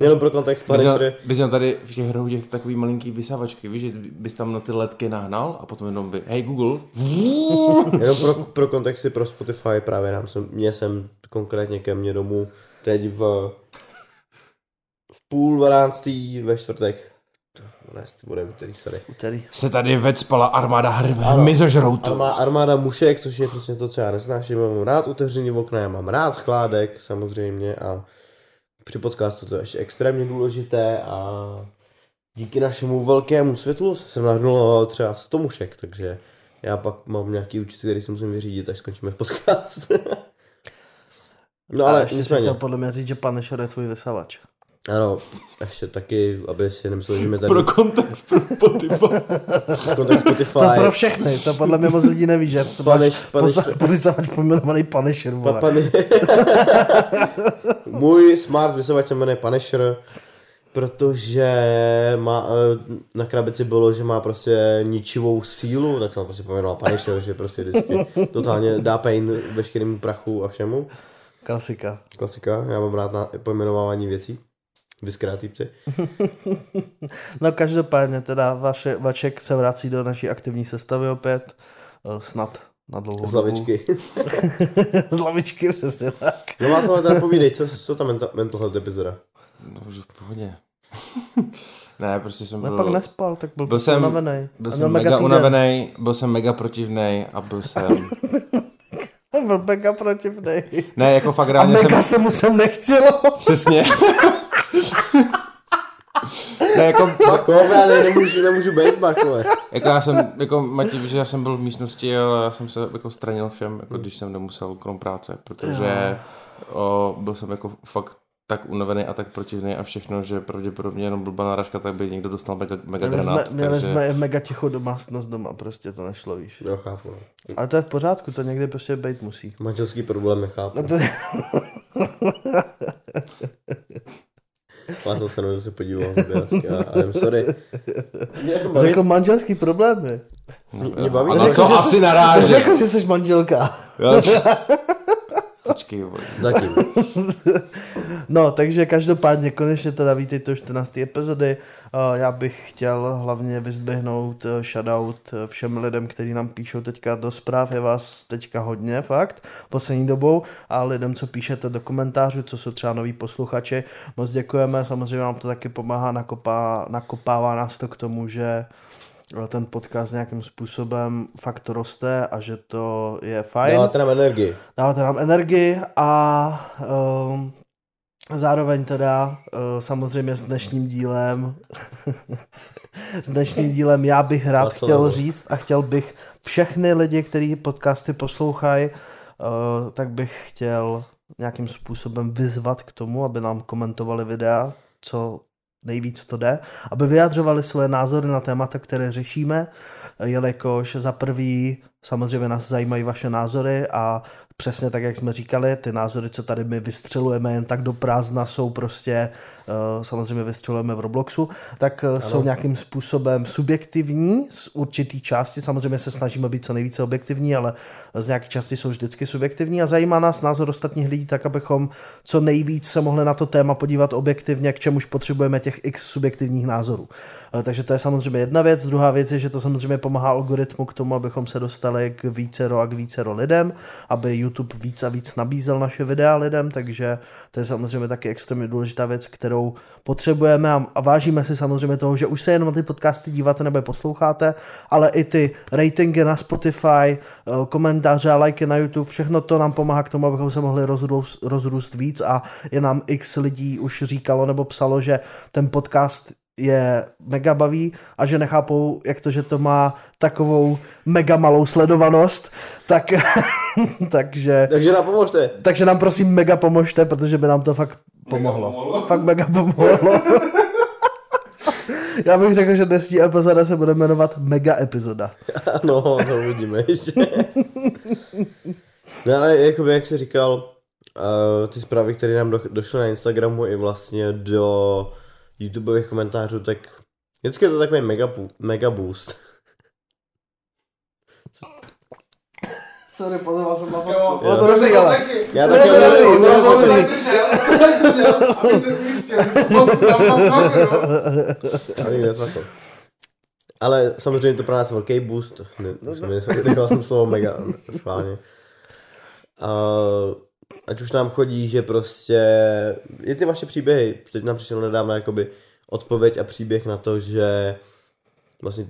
B: Jenom pro kontext Punisher.
D: bys měl tady v těch hrou takový malinký vysavačky, víš, že bys tam na ty ledky nahnal a potom jenom by, hej Google,
B: Jenom pro, pro kontexty pro Spotify právě nám jsem, mě jsem konkrétně ke mně domů teď v v půl dvanáctý ve čtvrtek. Ne, to bude úterý, sorry.
A: Úterý.
D: se tady vecpala armáda hrbe,
B: Ano.
D: mizožroutu.
B: Armá, armáda mušek, což je přesně to, co já nesnáším. Mám rád otevřený okna, já mám rád chládek samozřejmě a při podcastu to je ještě extrémně důležité a díky našemu velkému světlu jsem nahrnul třeba 100 mušek, takže já pak mám nějaký účet, který si musím vyřídit, až skončíme v podcast. *laughs* no
A: Ale
B: ale
A: ještě
B: nicméně,
A: chtěl podle mě říct, že pane je tvůj vysavač.
B: Ano, ještě taky, aby si nemysleli, že mi tady
D: Pro kontext, pro Spotify. *laughs*
B: kontext Spotify.
A: To pro všechny, to podle mě moc lidí neví, že to máš
B: Paniš, paniš,
A: posa- vysavač pojmenovaný Punisher, vole.
B: Papany. *laughs* Můj smart vysavač se jmenuje Punisher, protože má, eh, na krabici bylo, že má prostě ničivou sílu, tak jsem prostě pojmenoval Punisher, že prostě vždycky totálně dá pain veškerému prachu a všemu.
A: Klasika.
B: Klasika, já mám rád na pojmenovávání věcí. Vy z kreativci.
A: No každopádně teda vaše, Vaček se vrací do naší aktivní sestavy opět, eh, snad na dlouhou
B: Z lavičky. *laughs*
A: Z lavičky, přesně tak.
B: No má se teda povídej, co, co ta mental, mental health epizoda?
D: No už v pohodě. *laughs* ne, prostě jsem
A: No
D: byl...
A: pak nespal, tak byl,
D: byl jsem-
A: unavený.
D: Byl
A: A
D: jsem mega
A: týden.
D: unavený, byl jsem mega protivnej a byl jsem... *laughs*
A: Byl mega protivnej.
D: Ne, jako fakt
A: A
D: reálně
A: mega
D: jsem...
A: se mu sem nechtělo.
D: Přesně. Ne, jako,
B: Bakové, já tady nemůžu, nemůžu být bakové.
D: jako já jsem, jako Matěj, víš, že já jsem byl v místnosti, ale já jsem se jako stranil všem, jako když jsem nemusel krom práce, protože o, byl jsem jako fakt tak unavený a tak protivný a všechno, že pravděpodobně jenom blbá narážka, tak by někdo dostal mega, mega
A: Měli jsme,
D: granát.
A: měli
D: takže...
A: jsme mega tichou domácnost doma, prostě to nešlo, víš.
B: Jo, chápu. no.
A: Ale to je v pořádku, to někdy prostě být musí.
B: Manželský problém chápu.
A: No to, *laughs*
B: Já jsem se na to se podíval a I'm sorry. Mě jako baví-
A: řekl manželský problémy.
B: Mě baví,
D: a
B: že-
D: na
A: Řekl,
D: co
A: že
D: asi
A: jsi-
D: naráží?
A: Řekl, že jsi manželka. *laughs*
D: Počkej, vole.
B: Zatím. *laughs*
A: No, takže každopádně konečně teda vítejte do 14. epizody. Já bych chtěl hlavně vyzdvihnout uh, shoutout uh, všem lidem, kteří nám píšou teďka do zpráv. Je vás teďka hodně, fakt, poslední dobou. A lidem, co píšete do komentářů, co jsou třeba noví posluchači, moc děkujeme. Samozřejmě nám to taky pomáhá, nakopá, nakopává nás to k tomu, že ten podcast nějakým způsobem fakt roste a že to je fajn
B: Dáváte nám energii.
A: dáváte nám energii a um, zároveň teda uh, samozřejmě s dnešním dílem *laughs* s dnešním dílem já bych rád
B: Maslo.
A: chtěl říct a chtěl bych všechny lidi, kteří podcasty poslouchají, uh, tak bych chtěl nějakým způsobem vyzvat k tomu, aby nám komentovali videa, co nejvíc to jde, aby vyjadřovali svoje názory na témata, které řešíme, jelikož za prvý samozřejmě nás zajímají vaše názory a přesně tak, jak jsme říkali, ty názory, co tady my vystřelujeme jen tak do prázdna, jsou prostě, uh, samozřejmě vystřelujeme v Robloxu, tak uh, jsou nějakým způsobem subjektivní z určitý části, samozřejmě se snažíme být co nejvíce objektivní, ale z nějaké části jsou vždycky subjektivní a zajímá nás názor ostatních lidí tak, abychom co nejvíc se mohli na to téma podívat objektivně, k čemuž potřebujeme těch x subjektivních názorů. Eh, Takže to je samozřejmě jedna věc. Druhá věc je, že to samozřejmě pomáhá algoritmu k tomu, abychom se dostali k vícero a k vícero lidem, aby YouTube víc a víc nabízel naše videa lidem, takže to je samozřejmě taky extrémně důležitá věc, kterou potřebujeme a, vážíme si samozřejmě toho, že už se jenom na ty podcasty díváte nebo je posloucháte, ale i ty ratingy na Spotify, eh, komentáře a lajky na YouTube, všechno to nám pomáhá k tomu, abychom se mohli rozrůst, rozrůst víc a je nám x lidí už říkalo nebo psalo, že ten podcast je mega baví a že nechápou, jak to, že to má takovou mega malou sledovanost, tak, *laughs* takže,
B: Takže nám pomožte.
A: takže nám prosím mega pomožte, protože by nám to fakt pomohlo.
C: pomohlo.
A: Fakt mega pomohlo. *laughs* Já bych řekl, že dnešní epizoda se bude jmenovat Mega epizoda. *laughs*
B: No, to uvidíme ještě. No ale jakoby, jak jsi říkal, uh, ty zprávy, které nám do, došly na Instagramu i vlastně do YouTubeových komentářů, tak vždycky je to takový mega, bu- mega boost.
A: Sorry, pozval jsem na
C: Jo,
A: Bylo to dobrý, ale...
B: Já
A: To
B: taky
A: je dobrý,
B: ale-
A: bylo to
B: ale-
A: dobrý.
C: aby se ujistil. Pokud tam mám sakru.
B: Ale. Ale samozřejmě to pro nás velký boost. Ne, Nechal jsem slovo mega schválně. Uh, ať už nám chodí, že prostě je ty vaše příběhy. Teď nám přišel nedávno jakoby odpověď a příběh na to, že vlastně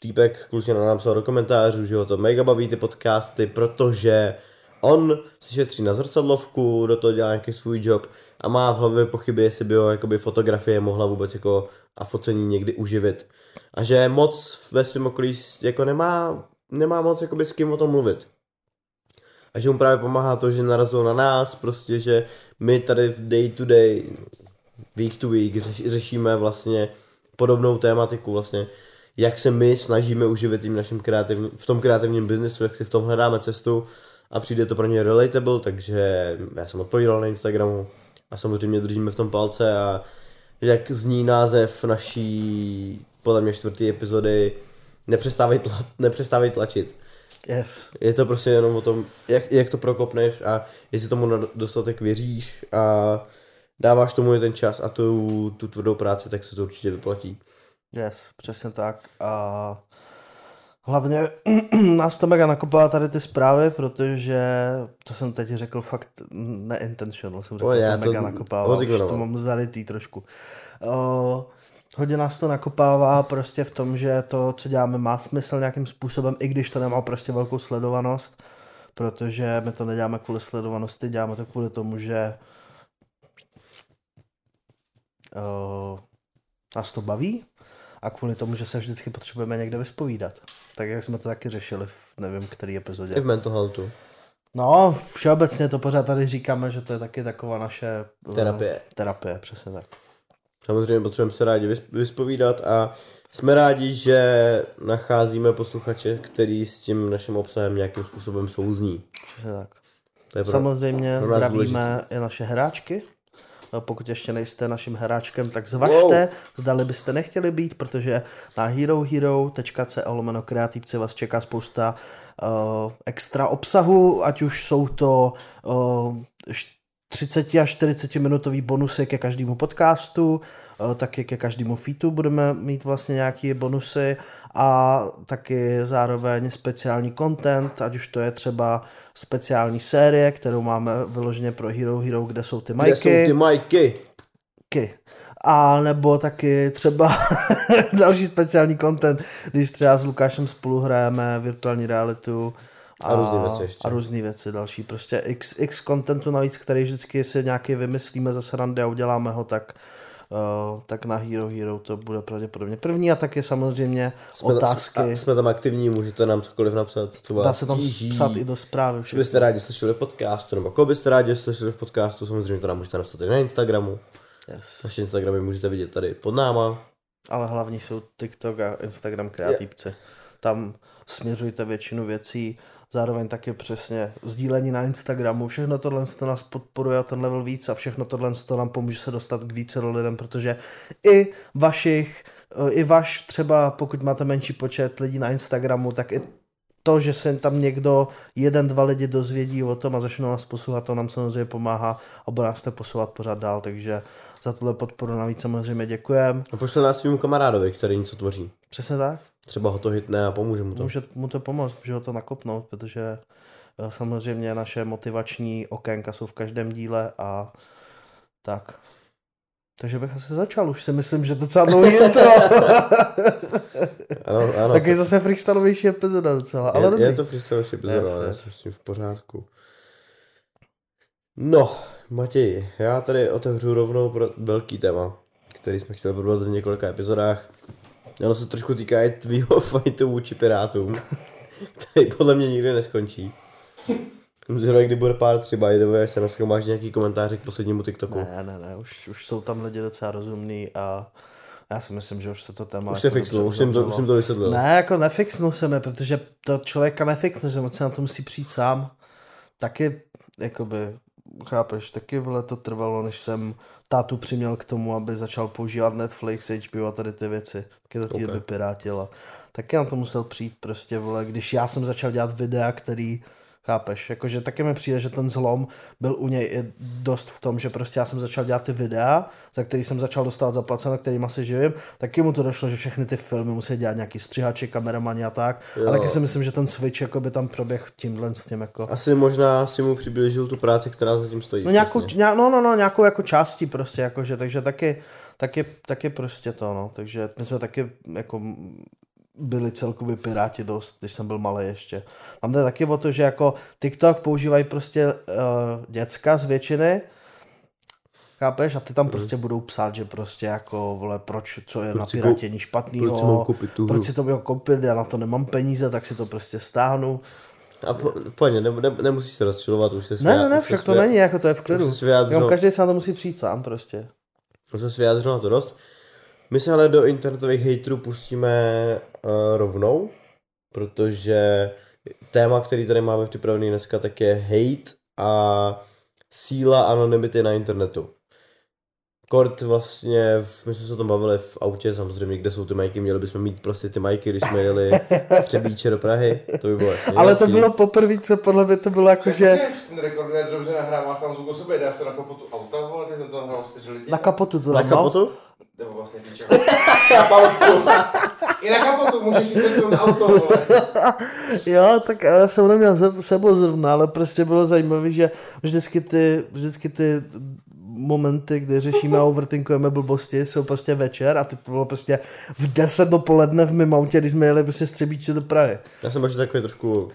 B: týpek klučně nám napsal do komentářů, že ho to mega baví ty podcasty, protože on si šetří na zrcadlovku, do toho dělá nějaký svůj job a má v hlavě pochyby, jestli by ho jakoby fotografie mohla vůbec jako a focení někdy uživit. A že moc ve svém okolí jako nemá, nemá moc jakoby s kým o tom mluvit. A že mu právě pomáhá to, že narazil na nás, prostě, že my tady v day to day, week to week řeš, řešíme vlastně podobnou tématiku vlastně, jak se my snažíme uživit tím naším kreativním, v tom kreativním biznesu, jak si v tom hledáme cestu a přijde to pro ně relatable, takže já jsem odpovídal na Instagramu a samozřejmě držíme v tom palce a jak zní název naší podle mě čtvrtý epizody nepřestávej, tla, nepřestávej tlačit.
A: Yes.
B: Je to prostě jenom o tom, jak, jak to prokopneš a jestli tomu na dostatek věříš a dáváš tomu i ten čas a tu, tu tvrdou práci, tak se to určitě vyplatí.
A: Yes, přesně tak. A hlavně *clears throat* nás to mega nakopala tady ty zprávy, protože to jsem teď řekl fakt neintentional, jsem řekl,
B: O,
A: to
B: já to
A: mega nakopává, už to mám zarytý trošku. Uh, hodně nás to nakopává prostě v tom, že to, co děláme, má smysl nějakým způsobem, i když to nemá prostě velkou sledovanost, protože my to neděláme kvůli sledovanosti, děláme to kvůli tomu, že uh, nás to baví a kvůli tomu, že se vždycky potřebujeme někde vyspovídat. Tak jak jsme to taky řešili v nevím, který epizodě.
B: I v mental healthu.
A: No, všeobecně to pořád tady říkáme, že to je taky taková naše eh,
B: Terapie.
A: Terapie, přesně tak.
B: Samozřejmě potřebujeme se rádi vys- vyspovídat a jsme rádi, že nacházíme posluchače, který s tím naším obsahem nějakým způsobem souzní.
A: Přesně tak.
B: To je pro...
A: Samozřejmě
B: pro
A: zdravíme i naše hráčky. No, Pokud ještě nejste naším hráčkem, tak zvažte, wow. zdali byste nechtěli být, protože na herohero.co lomeno kreativci vás čeká spousta uh, extra obsahu, ať už jsou to uh, 30 až 40 minutový bonusy ke každému podcastu, uh, taky ke každému featu budeme mít vlastně nějaké bonusy a taky zároveň speciální content, ať už to je třeba speciální série, kterou máme vyloženě pro Hero Hero, kde jsou ty
B: Kde
A: majky.
B: jsou ty majky?
A: Ky. A nebo taky třeba *laughs* další speciální content, když třeba s Lukášem spolu hrajeme virtuální realitu
B: A různý věci ještě.
A: A různý věci další. Prostě x, x contentu navíc, který vždycky si nějaký vymyslíme ze srandy a uděláme ho, tak, uh, tak na Hero Hero to bude pravděpodobně první a taky samozřejmě
B: Jsme,
A: otázky.
B: a jsme tam aktivní, můžete nám cokoliv napsat, co vás
A: Dá se tam
B: tíží.
A: psát i do zprávy. Všechno.
B: byste rádi slyšeli v podcastu, nebo koho byste rádi slyšeli v podcastu, samozřejmě to nám můžete napsat i na Instagramu.
A: Yes.
B: Naše Instagramy můžete vidět tady pod náma.
A: Ale hlavní jsou TikTok a Instagram kreativci. Tam směřujte většinu věcí, zároveň taky přesně sdílení na Instagramu, všechno tohle to nás podporuje o ten level víc a všechno tohle to nám pomůže se dostat k více lidem, protože i vašich, eh, i vaš třeba, pokud máte menší počet lidí na Instagramu, tak i to, že se tam někdo, jeden, dva lidi dozvědí o tom a začnou nás poslouchat, to nám samozřejmě pomáhá a bude nás to posouvat pořád dál, takže za tuhle podporu navíc samozřejmě děkujeme.
B: A pošle nás svým kamarádovi, který něco tvoří.
A: Přesně tak.
B: Třeba ho to hitne a pomůže mu to.
A: Může mu to pomoct, může ho to nakopnout, protože eh, samozřejmě naše motivační okénka jsou v každém díle a tak. Takže bych asi začal, už si myslím, že docela dlouhý *laughs* je to.
B: Ano, ano.
A: Taky zase freestylovější epizoda docela, ale
B: je,
A: dobrý.
B: je to freestyle epizoda, já jsem s tím v pořádku. No, Matěj, já tady otevřu rovnou pro velký téma, který jsme chtěli probrat v několika epizodách. Ono se trošku týká i tvýho *laughs* fightu vůči pirátům, *laughs* který podle mě nikdy neskončí. Zrovna kdy bude pár třeba by se naschromáždí nějaký komentáře k poslednímu TikToku.
A: Ne, ne, ne, už, už jsou tam lidi docela rozumný a já si myslím, že už se to téma...
B: Už se
A: jako
B: fixnul,
A: dobře
B: už jsem to, už jsem to vysvětlil.
A: Ne, jako nefixnul se mi, protože to člověka nefixne, že moc se na to musí přijít sám. Taky, jakoby, chápeš, taky vole to trvalo, než jsem tátu přiměl k tomu, aby začal používat Netflix, HBO a tady ty věci. Taky to té
B: Ok.
A: doby pirátila. Taky na to musel přijít prostě, vole, když já jsem začal dělat videa, který Chápeš, jakože taky mi přijde, že ten zlom byl u něj i dost v tom, že prostě já jsem začal dělat ty videa, za který jsem začal dostávat zaplaceno, kterým asi živím, taky mu to došlo, že všechny ty filmy musí dělat nějaký střihači, kameramani a tak.
B: Jo.
A: A taky si myslím, že ten switch jako by tam proběh tímhle s tím jako.
B: Asi možná si mu přiblížil tu práci, která za tím stojí.
A: No nějakou, nějak, no, no, no, nějakou jako částí prostě, jakože, takže taky, taky, taky prostě to, no, takže my jsme taky jako byli celkově piráti dost, když jsem byl malý ještě. Tam jde taky o to, že jako TikTok používají prostě uh, děcka z většiny, chápeš, a ty tam prostě budou psát, že prostě jako, vole, proč, co je
B: Proč
A: na
B: si
A: pirátění
B: proč si mám koupit tu hru?
A: proč si to měl koupit, já na to nemám peníze, tak si to prostě stáhnu.
B: A po, pojď, ne, ne, nemusíš se rozčilovat, už se
A: Ne, ne, ne, však to není, jako to je v klidu. Jenom každý se na to musí přijít sám prostě.
B: Už jsem se vyjádřil na to dost. My se ale do internetových hejtrů pustíme rovnou, protože téma, který tady máme připravený dneska, tak je hate a síla anonymity na internetu. Kort vlastně, v, my jsme se o tom bavili v autě samozřejmě, kde jsou ty majky, měli bychom mít prostě ty majky, když jsme jeli z Třebíče do Prahy, to by bylo jasně
A: Ale to bylo poprvé, co podle mě to bylo jako, že
C: Ten rekorder dobře nahrává sám zvuk o sobě, dáš to na kapotu auta, vole, ty jsem to nahrál čtyři lidi.
A: na kapotu to
B: Na
A: no.
B: kapotu?
C: Nebo vlastně píče. *laughs* Na kapotu. I na kapotu můžeš si sednout na auto, vole.
A: Jo, tak já jsem neměl se sebou zrovna, ale prostě bylo zajímavé, že vždycky ty, vždycky ty momenty, kdy řešíme a overthinkujeme blbosti, jsou prostě večer a teď to bylo prostě v 10 dopoledne v mém autě, když jsme jeli prostě z Třebíče do Prahy.
B: Já jsem možná takový trošku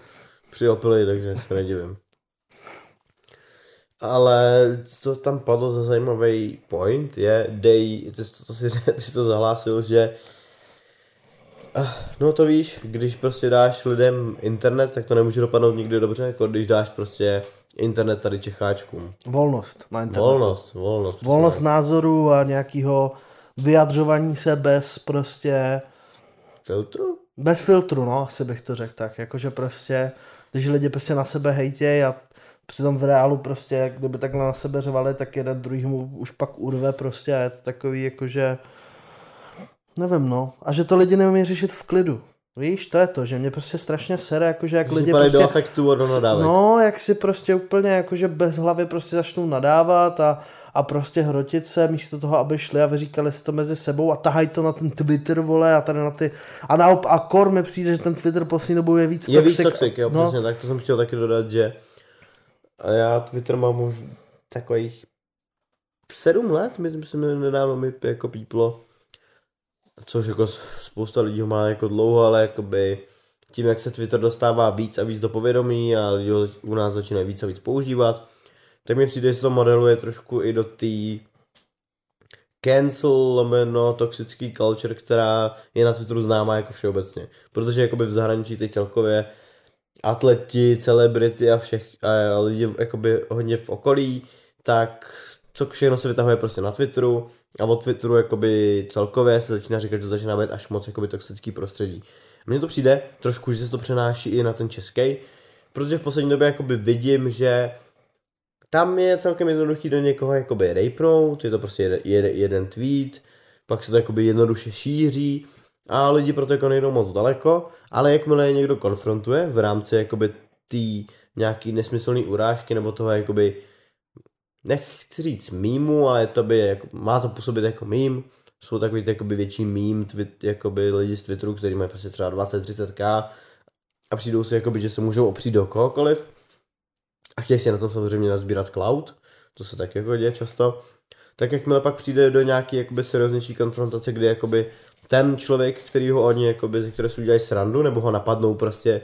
B: přiopilý, takže se nedivím. Ale co tam padlo za zajímavý point je, dej, ty, to, to si, *laughs* ty to zahlásil, že Ah, No to víš, když prostě dáš lidem internet, tak to nemůže dopadnout nikdy dobře, jako když dáš prostě internet tady Čecháčkům.
A: Volnost na internetu.
B: Volnost, volnost.
A: Volnost
B: přesně.
A: názoru a nějakého vyjadřování se bez prostě,
B: Filtru?
A: bez filtru, no, asi bych to řekl tak, jakože prostě, když lidi prostě na sebe hejtějí a přitom v reálu prostě, kdyby takhle na sebe řvali, tak jeden druhýmu už pak urve prostě a je to takový jakože, nevím no, a že to lidi neumí řešit v klidu. Víš, to je to, že mě prostě strašně sere, jakože jak
B: Že
A: lidi prostě...
B: do afektu a do nadávek.
A: No, jak si prostě úplně jakože bez hlavy prostě začnou nadávat a, a prostě hrotit se místo toho, aby šli a vyříkali si to mezi sebou a tahají to na ten Twitter, vole, a tady na ty... A naop, a kor mi přijde, že ten Twitter poslední dobou je víc
B: Je víc
A: toxic.
B: toxic, jo,
A: no,
B: přesně tak, to jsem chtěl taky dodat, že a já Twitter mám už takových sedm let, myslím, že nedávno mi jako píplo, což jako spousta lidí ho má jako dlouho, ale jakoby tím, jak se Twitter dostává víc a víc do povědomí a lidi ho u nás začínají víc a víc používat, tak mi přijde, že to modeluje trošku i do té cancel lomeno toxický culture, která je na Twitteru známá jako všeobecně. Protože jakoby v zahraničí teď celkově atleti, celebrity a všech a lidi jakoby hodně v okolí, tak co všechno se vytahuje prostě na Twitteru a od Twitteru jakoby celkově se začíná říkat, že to začíná být až moc jakoby toxický prostředí. Mně to přijde trošku, že se to přenáší i na ten český, protože v poslední době jakoby vidím, že tam je celkem jednoduchý do někoho jakoby rejpnout, je to prostě jeden, jeden, tweet, pak se to jakoby jednoduše šíří a lidi proto jako nejdou moc daleko, ale jakmile je někdo konfrontuje v rámci jakoby tý nějaký nesmyslný urážky nebo toho jakoby nechci říct mýmu, ale to by jako, má to působit jako mým, jsou takový jakoby větší mým, twit, jakoby lidi z Twitteru, který mají prostě třeba 20-30k a přijdou si jakoby, že se můžou opřít do kohokoliv. A chtějí si na tom samozřejmě nazbírat cloud, to se tak jako děje často, tak jakmile pak přijde do nějaký jakoby serióznější konfrontace, kdy jakoby ten člověk, který ho oni jakoby, ze které si udělají srandu, nebo ho napadnou prostě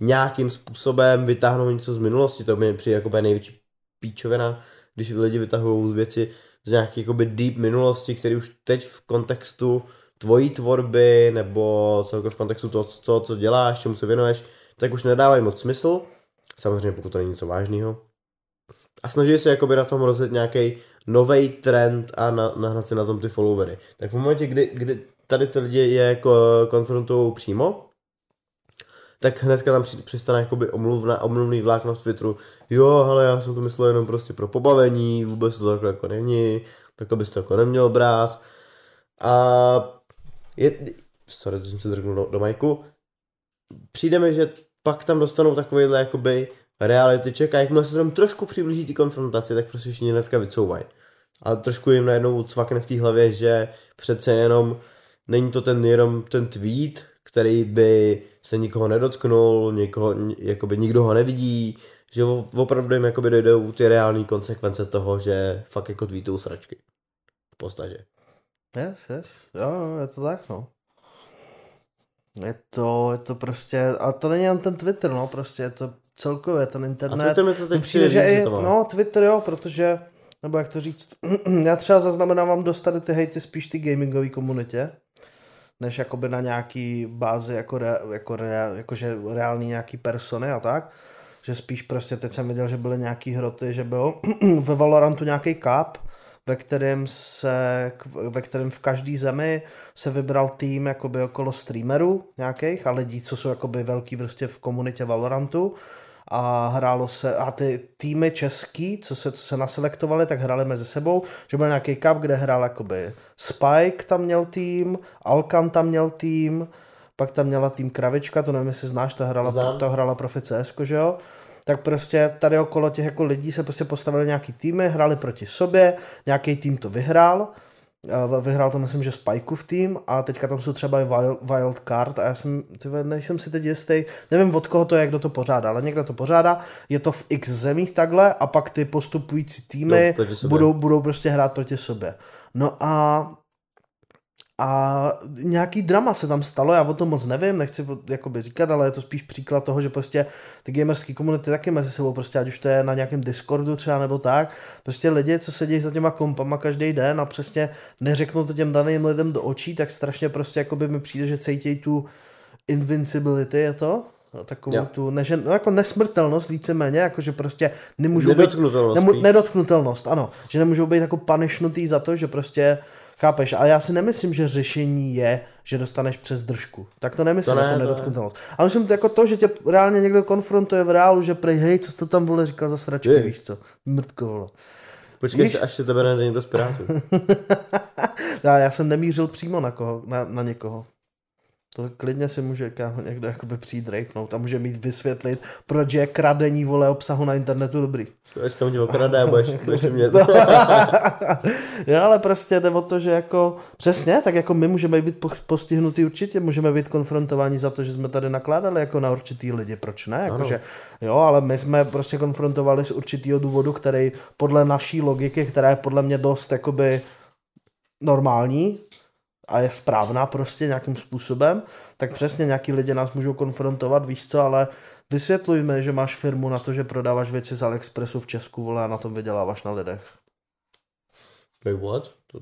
B: nějakým způsobem, vytáhnou něco z minulosti, to mi přijde jako největší píčovina, když lidi vytahují věci z nějaké jakoby deep minulosti, které už teď v kontextu tvojí tvorby, nebo celkově v kontextu toho, co, co děláš, čemu se věnuješ, tak už nedávají moc smysl, samozřejmě pokud to není něco vážného. A snaží se jakoby na tom rozjet nějaký nový trend a na, nahnat si na tom ty followery. Tak v momentě, kdy, kdy tady ty lidi je konfrontují přímo, tak hnedka tam při- přistane jakoby omluvna, omluvný vlákno v Twitteru. Jo, ale já jsem to myslel jenom prostě pro pobavení, vůbec to takhle jako není, takhle bys to jako neměl brát. A je, sorry, to jsem se drgnul do, do majku. Přijde mi, že pak tam dostanou takovýhle jakoby reality check a jakmile se tam trošku přiblíží ty konfrontaci, tak prostě všichni hnedka vycouvají. A trošku jim najednou cvakne v té hlavě, že přece jenom není to ten jenom ten tweet, který by se nikoho nedotknul, nikoho, ni- jakoby nikdo ho nevidí, že opravdu jim jakoby dojdou ty reální konsekvence toho, že fakt jako tweetují sračky. V podstatě.
A: Yes, yes, jo, je to tak, no. Je to, je to prostě, a to není jen ten Twitter, no, prostě je to celkově ten
B: A
A: internet.
B: Twitter mi to teď
A: přijde, že i,
B: to má.
A: no, Twitter jo, protože, nebo jak to říct, *clears throat* já třeba zaznamenávám dost tady ty hejty spíš ty gamingové komunitě, než jakoby na nějaký bázi jako, re, jako, re, jakože reální nějaký persony a tak. Že spíš prostě teď jsem viděl, že byly nějaký hroty, že byl *clears throat* ve Valorantu nějaký cup, ve kterém se, ve kterém v každé zemi se vybral tým jakoby okolo streamerů nějakých a lidí, co jsou jakoby velký prostě v komunitě Valorantu a hrálo se, a ty týmy český, co se, co se naselektovali, tak hráli mezi sebou, že byl nějaký cup, kde hrál jakoby Spike tam měl tým, Alkan tam měl tým, pak tam měla tým Kravička, to nevím, jestli znáš, ta hrála,
B: Znám.
A: ta hrála Profi CS, že jo? Tak prostě tady okolo těch jako lidí se prostě postavili nějaký týmy, hráli proti sobě, nějaký tým to vyhrál, vyhrál to myslím, že Spikeův tým a teďka tam jsou třeba i wild, wild Card a já jsem, ty vole, nejsem si teď jistý, nevím od koho to je, kdo to pořádá, ale někdo to pořádá, je to v x zemích takhle a pak ty postupující týmy
B: sobě.
A: budou, budou prostě hrát proti sobě. No a a nějaký drama se tam stalo, já o tom moc nevím, nechci jakoby říkat, ale je to spíš příklad toho, že prostě ty gamerské komunity taky mezi sebou, prostě ať už to je na nějakém Discordu třeba nebo tak, prostě lidi, co sedí za těma kompama každý den a přesně neřeknou to těm daným lidem do očí, tak strašně prostě jakoby mi přijde, že cítějí tu invincibility, je to? Takovou
B: Jo.
A: tu, ne, že, no jako nesmrtelnost víceméně, jako že prostě nemůžou být, nemu,
B: spíš.
A: nedotknutelnost, ano, že nemůžou být jako panishnutý za to, že prostě Chápeš? A já si nemyslím, že řešení je, že dostaneš přes držku. Tak to nemyslím
B: To ne,
A: jako
B: to ne.
A: nedotknutelnost. Ale myslím to jako to, že tě reálně někdo konfrontuje v reálu, že prej, hej, co to tam vole říkal za sračky,
B: Je.
A: víš co? Mrtko, vole.
B: Počkej,
A: Víš?
B: až se tebe najde někdo z Pirátů. *laughs*
A: Já, já jsem nemířil přímo na, koho, na, na někoho. To klidně si může kámo, někdo jakoby přijít rejpnout a může mít vysvětlit, proč je kradení vole obsahu na internetu dobrý.
B: To je kam tě okrade a budeš, *laughs* budeš mě... *laughs*
A: jo, ale prostě jde o to, že jako přesně, tak jako my můžeme být po- postihnutí určitě, můžeme být konfrontováni za to, že jsme tady nakládali jako na určitý lidi, proč ne? Jako, že, jo, ale my jsme prostě konfrontovali z určitýho důvodu, který podle naší logiky, která je podle mě dost jakoby normální a je správná prostě nějakým způsobem, tak přesně nějaký lidi nás můžou konfrontovat, víš co, ale vysvětlujme, že máš firmu na to, že prodáváš věci z AliExpressu v Česku, vole, a na tom vyděláváš na lidech.
B: Wait, what? To,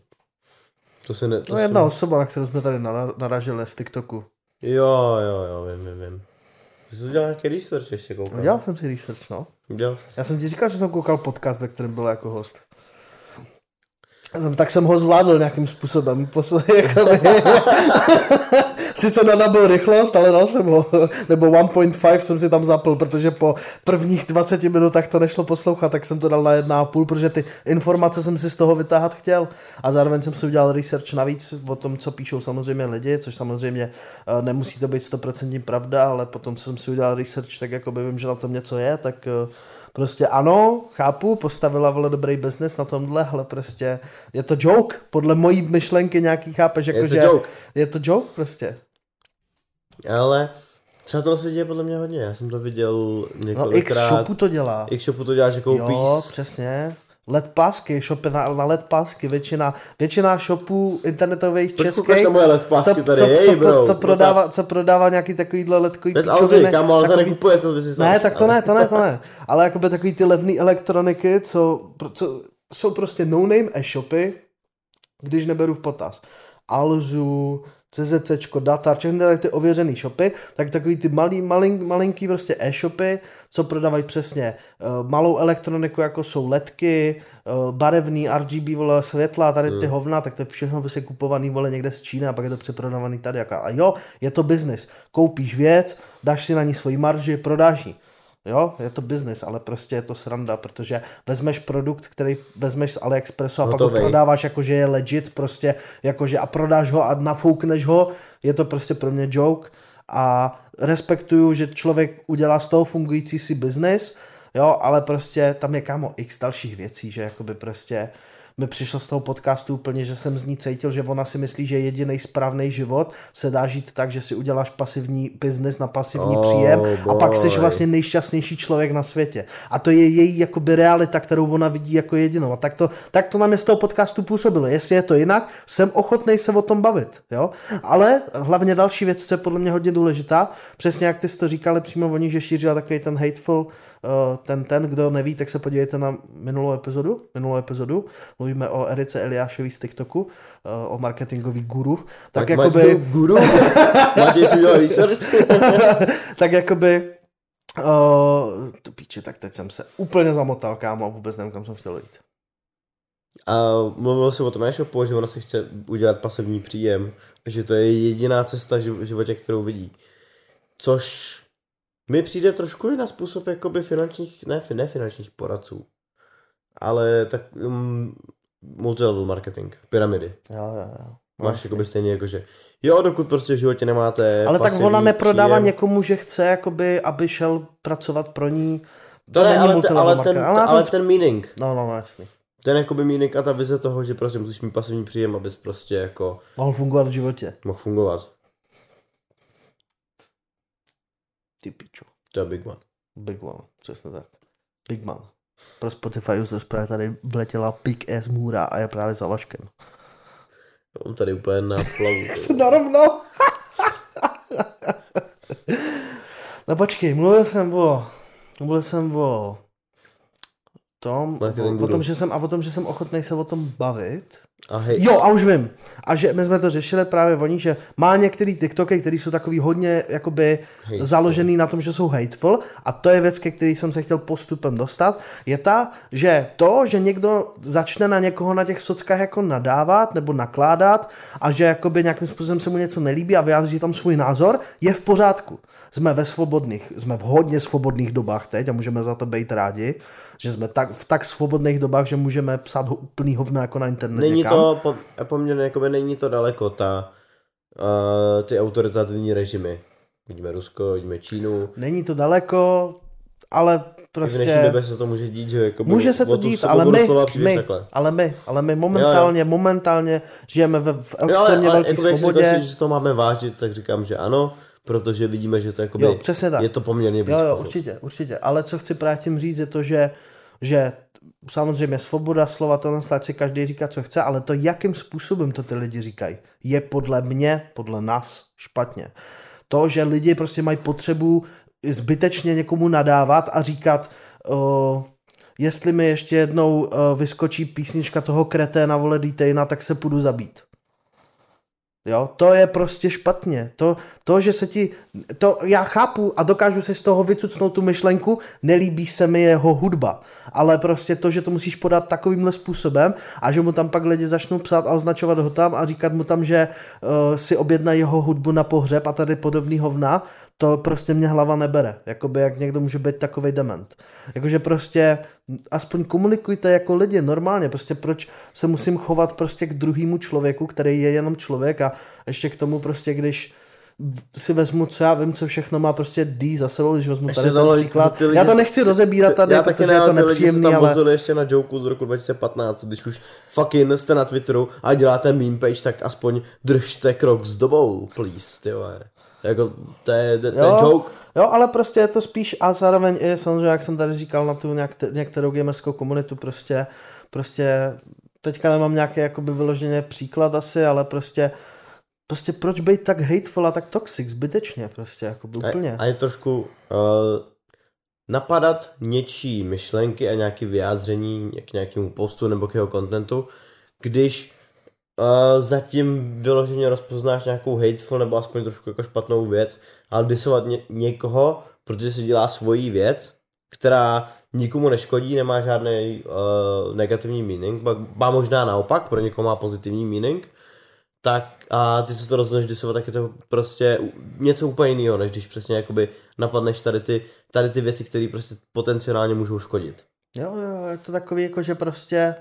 B: to se ne... To
A: je jedna osoba, na kterou jsme tady nara- naražili z TikToku.
B: Jo, jo, jo, vím, vím, vím. Ty jsi udělal nějaký research ještě koukal?
A: Dělal jsem si research, no.
B: Dělal jsi.
A: Já jsem ti říkal, že jsem koukal podcast, ve kterém byl jako host. Tak jsem ho zvládl nějakým způsobem. *laughs* Jakoby- Sice nenabil rychlost, ale dal jsem ho. Nebo 1.5 jsem si tam zapl, protože po prvních 20 minutách to nešlo poslouchat, tak jsem to dal na 1,5, protože ty informace jsem si z toho vytáhat chtěl. A zároveň jsem si udělal research navíc o tom, co píšou samozřejmě lidi, což samozřejmě eh, nemusí to být 100% pravda, ale potom, co jsem si udělal research, tak jako by vím, že na tom něco je, tak eh, Prostě ano, chápu, postavila vole dobrý business na tomhle, ale prostě je to joke, podle mojí myšlenky nějaký chápeš, jako
B: to
A: že
B: joke.
A: je to joke prostě.
B: Ale třeba tohle se děje podle mě hodně. Já jsem to viděl
A: No
B: několikrát.
A: X-Shopu to dělá.
B: X-Shopu to dělá, že koupíš...
A: Jo, přesně. LED pásky, shopy na, na LED pásky, většina, většina shopů internetových
B: Proč
A: českých,
B: koukáš na moje LED pásky
A: co,
B: tady?
A: co, co,
B: bro,
A: co, prodává, co prodává nějaký takovýhle ledkový
B: Bez Alzy, ale
A: takový-
B: nekupuje, snad by si
A: Ne, tak to ne, to ne, to ne. Ale jakoby takový ty levné elektroniky, co, co jsou prostě no-name e-shopy, když neberu v potaz. Alzu, CZCčko, Data, všechny ty ověřený shopy, tak takový ty malý, malin, malinký prostě e-shopy, co prodávají přesně uh, malou elektroniku, jako jsou ledky, uh, barevný RGB vole, světla, tady ty hovna, tak to je všechno prostě kupovaný vole někde z Číny a pak je to přeprodávaný tady. Jako, a jo, je to biznis. Koupíš věc, dáš si na ní svoji marži, prodáš ji. Jo, je to biznis, ale prostě je to sranda, protože vezmeš produkt, který vezmeš z AliExpressu a pak ho prodáváš jako, že je legit prostě, jakože a prodáš ho a nafoukneš ho, je to prostě pro mě joke. A respektuju, že člověk udělá z toho fungující si biznis, jo, ale prostě tam je kámo x dalších věcí, že jakoby prostě mi přišlo z toho podcastu úplně, že jsem z ní cítil, že ona si myslí, že jediný správný život se dá žít tak, že si uděláš pasivní biznis na pasivní
B: Oh,
A: příjem a pak jsi
B: boy.
A: vlastně nejšťastnější člověk na světě. A to je její jakoby realita, kterou ona vidí jako jedinou. A tak to, tak to na mě z toho podcastu působilo. Jestli je to jinak, jsem ochotný se o tom bavit. Jo? Ale hlavně další věc, co je podle mě hodně důležitá, přesně jak ty jsi to říkali přímo oni, že šířila takový ten hateful, ten, ten, kdo neví, tak se podívejte na minulou epizodu. Minulou epizodu. Mluvíme o Erice Eliášový z TikToku, eh, o marketingový guru. Tak,
B: Tak
A: jakoby...
B: Matěj guru? *laughs* Matěj si udělal research? *laughs*
A: tak jakoby uh, tu píče, tak teď jsem se úplně zamotal, kámo, a vůbec nevím, kam jsem chtěl jít.
B: A mluvil se o tom e-shopu, že ona si chce udělat pasivní příjem, že to je jediná cesta v životě, kterou vidí. Což mi přijde trošku i na způsob jakoby finančních, ne, ne finančních poradců, ale tak um, multilevel marketing, pyramidy.
A: Jo, jo, jo.
B: Máš
A: jasně.
B: jakoby stejně jako, že jo, dokud prostě v životě nemáte
A: ale tak ona neprodává
B: příjem,
A: někomu, že chce, jakoby, aby šel pracovat pro ní.
B: To ne,
A: není
B: ale, te,
A: multilevel
B: ale, ten,
A: ale,
B: ale ten meaning,
A: No, no, no, jasný.
B: ten jakoby meaning a ta vize toho, že prostě musíš mít pasivní příjem, abys prostě jako
A: Mohl fungovat v životě.
B: mohl fungovat.
A: Ty pičo.
B: To je big one.
A: Big one, přesně tak. Big man. Pro Spotify users právě tady vletěla big ass můra a je právě za vaškem.
B: On tady úplně na plavu. *laughs*
A: se narovnal. *laughs* no počkej, mluvil jsem o, mluvil jsem o tom, o, o tom, že jsem, a o tom, že jsem ochotný se o tom bavit.
B: A hej,
A: Jo, a už vím. A že my jsme to řešili právě oni, že má některý TikToky, který jsou takový hodně jakoby
B: Hateful.
A: založený na tom, že jsou hateful a to je věc, ke který jsem se chtěl postupem dostat, je ta, že to, že někdo začne na někoho na těch sockách jako nadávat nebo nakládat a že jakoby nějakým způsobem se mu něco nelíbí a vyjádří tam svůj názor, je v pořádku. Jsme ve svobodných, jsme v hodně svobodných dobách teď a můžeme za to být rádi, že jsme tak, v tak svobodných dobách, že můžeme psát ho, úplný hovno jako na internetu.
B: není to po, poměrně, jakoby není to daleko, ta, uh, ty autoritativní režimy. Vidíme Rusko, vidíme Čínu.
A: Není to daleko, ale
B: Prostě... V dnešní
A: prostě
B: době se to může dít, že jakoby
A: může se to dít, ale my, my,
B: takhle.
A: ale my, ale my momentálně, momentálně žijeme ve, v
B: Jo, ale,
A: extrémně
B: ale
A: velké
B: jako
A: svobodě.
B: říkal, že to máme vážit, tak říkám, že ano, protože vidíme, že to jakoby,
A: Jo, přesně tak.
B: je to poměrně
A: Jo,
B: blízko.
A: jo, určitě, určitě. Ale co chci právě tím říct, je to, že, že samozřejmě svoboda slova, to ať si každý říká, co chce, ale to, jakým způsobem to ty lidi říkají, je podle mě, podle nás špatně. To, že lidi prostě mají potřebu zbytečně někomu nadávat a říkat, uh, jestli mi ještě jednou uh, vyskočí písnička toho kreténa, vole Dejna, tak se půjdu zabít. Jo, to je prostě špatně. To, to, že se ti, to já chápu a dokážu si z toho vycucnout tu myšlenku, nelíbí se mi jeho hudba, ale prostě to, že to musíš podat takovýmhle způsobem a že mu tam pak lidi začnou psát a označovat ho tam a říkat mu tam, že uh, si objednají jeho hudbu na pohřeb a tady podobný hovna, to prostě mě hlava nebere. Jakoby jak někdo může být takovej dement. Jakože prostě aspoň komunikujte jako lidi normálně, prostě proč se musím chovat prostě k druhému člověku, který je jenom člověk a ještě k tomu prostě, když si vezmu, co já vím, co všechno má prostě D za sebou, když vezmu
B: Ještě
A: tady ten příklad.
B: lidi-
A: Já to nechci rozebírat tady,
B: já taky
A: protože
B: ne,
A: je to
B: lidi se
A: nepříjemný,
B: tam
A: ale...
B: vozili ještě na joku z roku 2015, když už fucking jste na Twitteru a děláte meme page, tak aspoň držte krok s dobou, please, ty vole. Jako, to je, to, to je joke.
A: Jo, ale prostě je to spíš a zároveň i samozřejmě, jak jsem tady říkal na tu nějak, některou gamerskou komunitu, prostě, prostě teďka nemám nějaký jakoby vyloženě příklad asi, ale prostě prostě proč být tak hateful a tak toxic, zbytečně prostě, jako úplně.
B: A, a je trošku uh, napadat něčí myšlenky a nějaké vyjádření k nějakému postu nebo k jeho kontentu, když uh, zatím vyloženě rozpoznáš nějakou hateful nebo aspoň trošku jako špatnou věc, ale disovat ně, někoho, protože si dělá svoji věc, která nikomu neškodí, nemá žádný uh, negativní meaning, má, možná naopak, pro někoho má pozitivní meaning, tak a ty se to rozhodneš disovat, tak je to prostě něco úplně jiného, než když přesně jakoby napadneš tady ty, tady ty věci, které prostě potenciálně můžou škodit.
A: Jo, jo, je to takový jako, že prostě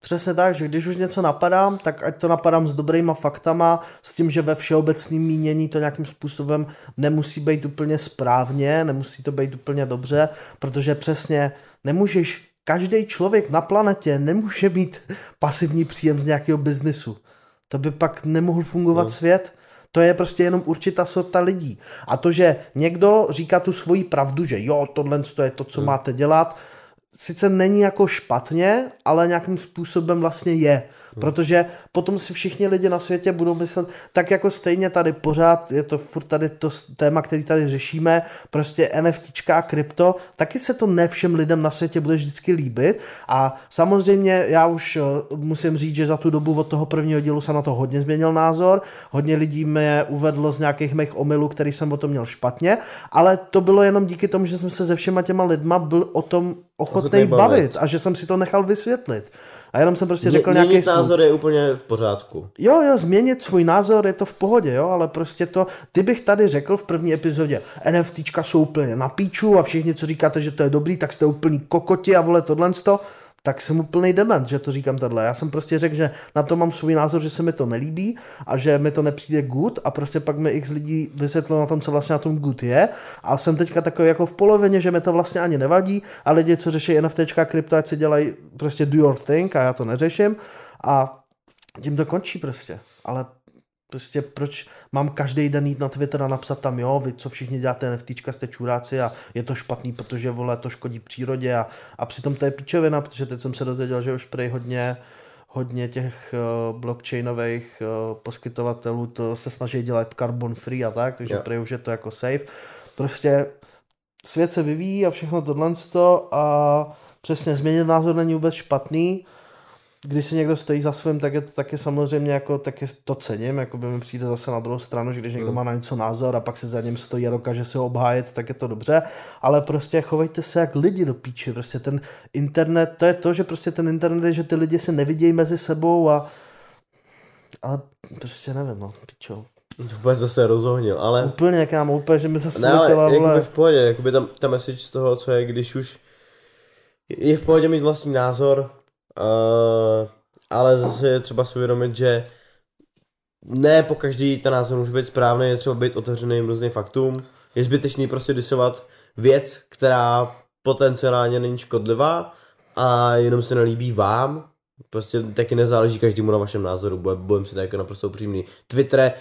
A: přesně tak, že když už něco napadám, tak ať to napadám s dobrýma faktama, s tím, že ve všeobecném mínění to nějakým způsobem nemusí být úplně správně, nemusí to být úplně dobře, protože přesně nemůžeš, každý člověk na planetě nemůže mít pasivní příjem z nějakého biznisu. To by pak nemohl fungovat no. svět. To je prostě jenom určitá sorta lidí. A to, že někdo říká tu svoji pravdu, že jo, tohle to je to, co hmm. máte dělat, sice není jako špatně, ale nějakým způsobem vlastně je. Protože potom si všichni lidi na světě budou myslet, tak jako stejně tady pořád, je to furt tady to téma, který tady řešíme, prostě NFTčka a krypto, taky se to ne všem lidem na světě bude vždycky líbit a samozřejmě já už eh, musím říct, že za tu dobu od toho prvního dílu jsem na to hodně změnil názor, hodně lidí mě uvedlo z nějakých mých omylů, který jsem o tom měl špatně, ale to bylo jenom díky tomu, že jsem se se všema těma lidma byl o tom ochotný bavit.
B: bavit.
A: a že jsem si to nechal vysvětlit. A jenom jsem prostě řekl
B: Mě-
A: nějaký
B: Měnit
A: svůj.
B: názor je úplně v pořádku.
A: Jo, jo, změnit svůj názor je to v pohodě, jo, ale prostě to, kdybych tady řekl v první epizodě, NFTčka jsou úplně na píču a všichni, co říkáte, že to je dobrý, tak jste úplný kokoti a vole tohle to, tak jsem úplný dement, že to říkám tohle. Já jsem prostě řekl, že na to mám svůj názor, že se mi to nelíbí a že mi to nepřijde good a prostě pak mi x lidí vysvětlilo na tom, co vlastně na tom good je a jsem teďka takový jako v polovině, že mi to vlastně ani nevadí a lidi, co řeší a krypto, ať si dělají prostě do your thing a já to neřeším a tím to končí prostě. Ale prostě proč mám každý den jít na Twitter a napsat tam, jo, vy co všichni děláte NFTčka, jste čuráci a je to špatný, protože vole, to škodí přírodě a, a přitom to je pičovina, protože teď jsem se dozvěděl, že už prej hodně hodně těch uh, blockchainových uh, poskytovatelů to se snaží dělat carbon free a tak, takže
B: Jo.
A: prý už je to jako safe. Prostě svět se vyvíjí a všechno tohle a přesně změnit názor není vůbec špatný. Když si někdo stojí za svým, tak je to taky samozřejmě jako, taky to cením, jako by mi přijde zase na druhou stranu, že když někdo má na něco názor a pak se za ním stojí a dokáže se ho obhájet, tak je to dobře, ale prostě chovejte se jak lidi do píči, prostě ten internet, to je to, že prostě ten internet je, že ty lidi se nevidějí mezi sebou a ale prostě nevím, no, pičo.
B: Vůbec zase rozohnil, ale...
A: Úplně nám úplně, že mi zase
B: Ne, ale jakoby
A: vole.
B: v pohodě, jakoby tam, ta message z toho, co je, když už je v pohodě mít vlastní názor, uh, ale zase je třeba si uvědomit, že ne po každý ten názor může být správný, je třeba být otevřený různým faktům. Je zbytečný prostě disovat věc, která potenciálně není škodlivá a jenom se nelíbí vám. Prostě taky nezáleží každému na vašem názoru, bude- budeme si tak jako naprosto upřímný. Twitter,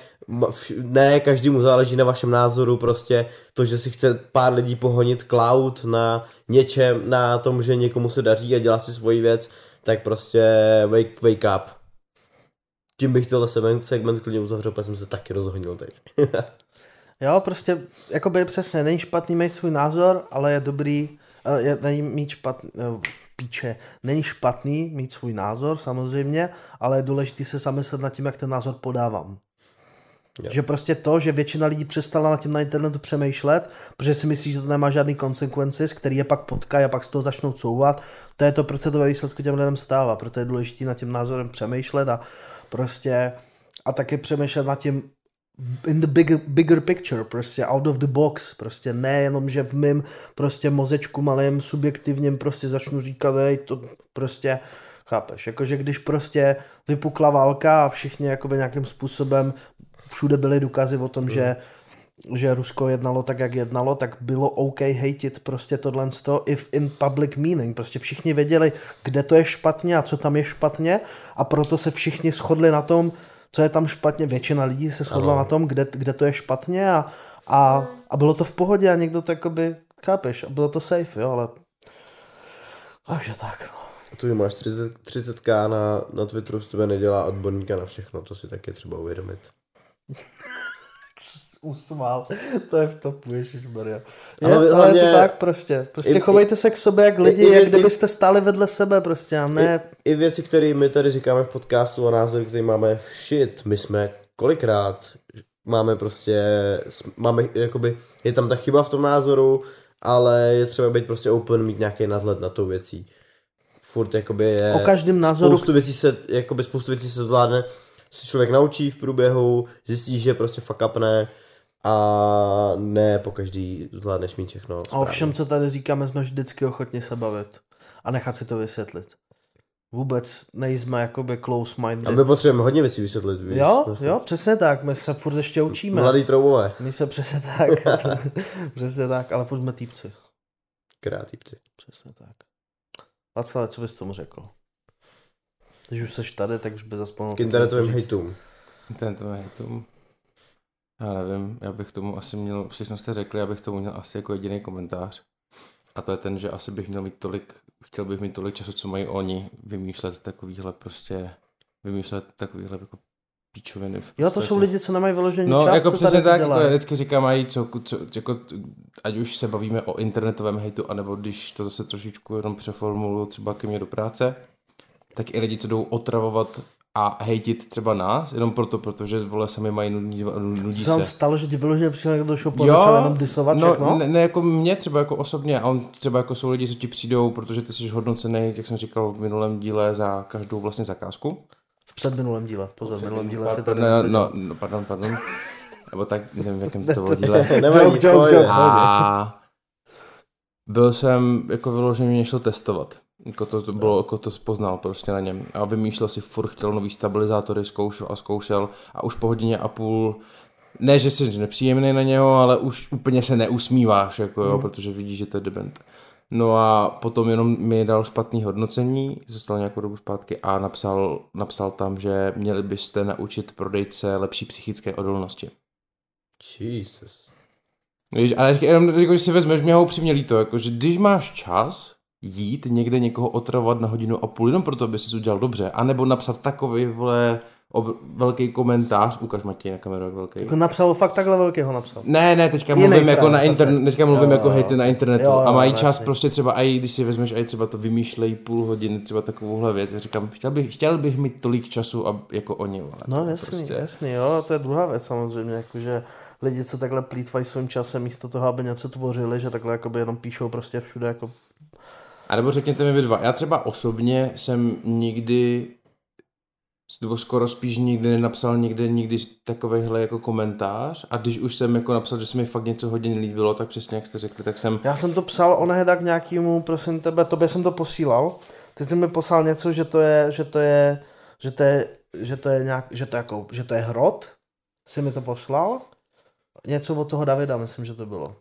B: ne každému záleží na vašem názoru, prostě to, že si chce pár lidí pohonit cloud na něčem, na tom, že někomu se daří a dělá si svoji věc, tak prostě wake, wake up. Tím bych tohle segment, klidně uzavřel, protože jsem se taky rozhodnil teď. *laughs*
A: Jo, prostě, jakoby přesně, není špatný mít svůj názor, ale je dobrý, eh, je, není mít špatný, píče, není špatný mít svůj názor, samozřejmě, ale je důležité se zamyslet nad tím, jak ten názor podávám.
B: Jo.
A: Že prostě to, že většina lidí přestala nad tím na internetu přemýšlet, protože si myslí, že to nemá žádný konsekvenci, který je pak potkají a pak z toho začnou couvat, to je to, proč se to ve výsledku těm lidem stává, proto je důležité nad tím názorem přemýšlet a prostě a taky přemýšlet nad tím in the bigger, bigger picture, prostě out of the box, prostě nejenom, že v mém prostě mozečku malém subjektivním prostě začnu říkat, hej, to prostě, chápeš, jakože když prostě vypukla válka a všichni jakoby nějakým způsobem všude byly důkazy o tom, že že Rusko jednalo tak, jak jednalo, tak bylo OK hejtit prostě tohle if in public meaning. Prostě všichni věděli, kde to je špatně a co tam je špatně a proto se všichni shodli na tom, co je tam špatně. Většina lidí se shodla
B: Ano.
A: na tom, kde, kde to je špatně a, a, a bylo to v pohodě a někdo to jakoby, chápeš, a bylo to safe, jo, ale takže tak, no.
B: To, že máš 30, 30k na, na Twitteru, z tebe nedělá odborníka na všechno, to si taky třeba uvědomit. *laughs*
A: Usmál, to je v topu, ježišmarja.
B: Ale
A: Ale, ale je to tak prostě. Prostě
B: I-
A: chovejte se k sobě jak lidi,
B: i-
A: jak
B: i-
A: kdybyste stáli vedle sebe prostě a ne...
B: I, I věci, které my tady říkáme v podcastu a názory, které máme, shit, my jsme kolikrát máme prostě, máme jakoby, je tam ta chyba v tom názoru, ale je třeba být prostě open, mít nějaký nadhled na tou věcí. Furt jakoby je...
A: O každém názoru-
B: Spoustu věcí se, jakoby spoustu věcí se zvládne, se člověk naučí v průběhu, zjistí, že prostě fuck a ne po každý zvládneš mít všechno
A: A o
B: správně.
A: všem, co tady říkáme, jsme vždycky ochotni se bavit. A nechat si to vysvětlit. Vůbec nejsme jakoby close
B: A my potřebujeme hodně věcí vysvětlit. víš,
A: Jo,
B: vlastně.
A: jo, přesně tak. My se furt ještě učíme.
B: Mladý troubové.
A: My se přesně tak. *laughs* přesně tak, ale furt jsme týpci.
B: Kreativci.
A: Přesně tak. Václav, co bys tomu řekl? Když už seš tady, tak už by zaspomenul.
B: K internetovým hejtům.
D: Tento hejtům. Já nevím, já bych tomu asi měl, všechno jste řekli, já bych tomu měl asi jako jediný komentář. A to je ten, že asi bych měl mít tolik, chtěl bych mít tolik času, co mají oni, vymýšlet takovýhle prostě, vymýšlet takovýhle jako píčoviny. v
A: Jo, to jsou lidi, co nemají vyložený
D: No,
A: čas,
D: jako
A: co
D: přesně tak,
A: dělají.
D: jako vždycky říkám, mají co, co, jako, ať už se bavíme o internetovém hejtu, anebo když to zase trošičku jenom přeformuluju třeba ke mně do práce, tak i lidi, co jdou otravovat a hejtit třeba nás, jenom proto, protože vole sami mají nudí, nudí
A: Co se vám
D: se.
A: stalo, že ti vyloženě přišel někdo do shopu a začal jenom disovat
D: no,
A: všechno?
D: ne, ne, jako mě třeba jako osobně, a on třeba jako jsou lidi, co ti přijdou, protože ty jsi hodnocený, jak jsem říkal v minulém díle, za každou vlastně zakázku.
A: V předminulém díle, pozor, v minulém díle si
D: no,
A: tady
D: no,
A: neseděl.
D: no, no, pardon, pardon. *laughs* Nebo tak, nevím, v jakém to bylo díle. *laughs*
B: Nevadí,
A: Joke, joke,
B: pojď.
A: joke.
D: A byl jsem, jako vyloženě mě šel testovat. Jako to, to bylo, jako to poznal prostě na něm. A vymýšlel si furt, chtěl nový stabilizátory, zkoušel a zkoušel. A už po hodině a půl, ne, že jsi nepříjemný na něho, ale už úplně se neusmíváš, jako jo, protože vidíš, že to je dement. No a potom jenom mi dal špatný hodnocení, zůstal nějakou dobu zpátky a napsal, napsal tam, že měli byste naučit prodejce lepší psychické odolnosti.
B: Jesus.
D: Víš, ale jenom jako, když si vezmeš, mě ho upřímně líto, jako, že když máš čas jít někde někoho otravovat na hodinu a půl jenom proto, aby si udělal dobře, anebo napsat takový vole ob, velký komentář, ukaž Matěj na kameru, jak velký.
A: Jako napsal fakt takhle velkého napsal.
D: Ne, ne, teďka
A: Jiný
D: mluvím jako
A: frám
D: na
A: zase.
D: internet, teďka mluvím
A: Jo,
D: jako
A: jo,
D: hejty na internetu
A: Jo, jo,
D: a mají
A: ne,
D: čas
A: ne.
D: prostě třeba, i když si vezmeš, i třeba to vymýšlejí půl hodiny, třeba takovouhle věc, já říkám, chtěl bych, chtěl bych mít tolik času a, jako oni, vole.
A: No
D: To
A: jasný,
D: prostě-
A: jasný, jo, to je druhá věc samozřejmě, jakože lidi, co takhle plítvají svým časem místo toho, aby něco tvořili, že takhle jakoby jenom píšou prostě všude jako
D: A nebo řekněte mi vy dva, já třeba osobně jsem nikdy, nebo skoro spíš nikdy nenapsal nikdy, nikdy takovýhle jako komentář a když už jsem jako napsal, že se mi fakt něco hodně líbilo, tak přesně jak jste řekli, tak jsem
A: Já jsem to psal onehda k nějakému, prosím tebe, tobě jsem to posílal. Ty jsi mi poslal něco, že to je, že to je, že to je, že to je nějak, že to jako, že to je hrot. Jsi mi to poslal? Něco od toho Davida, myslím, že to bylo.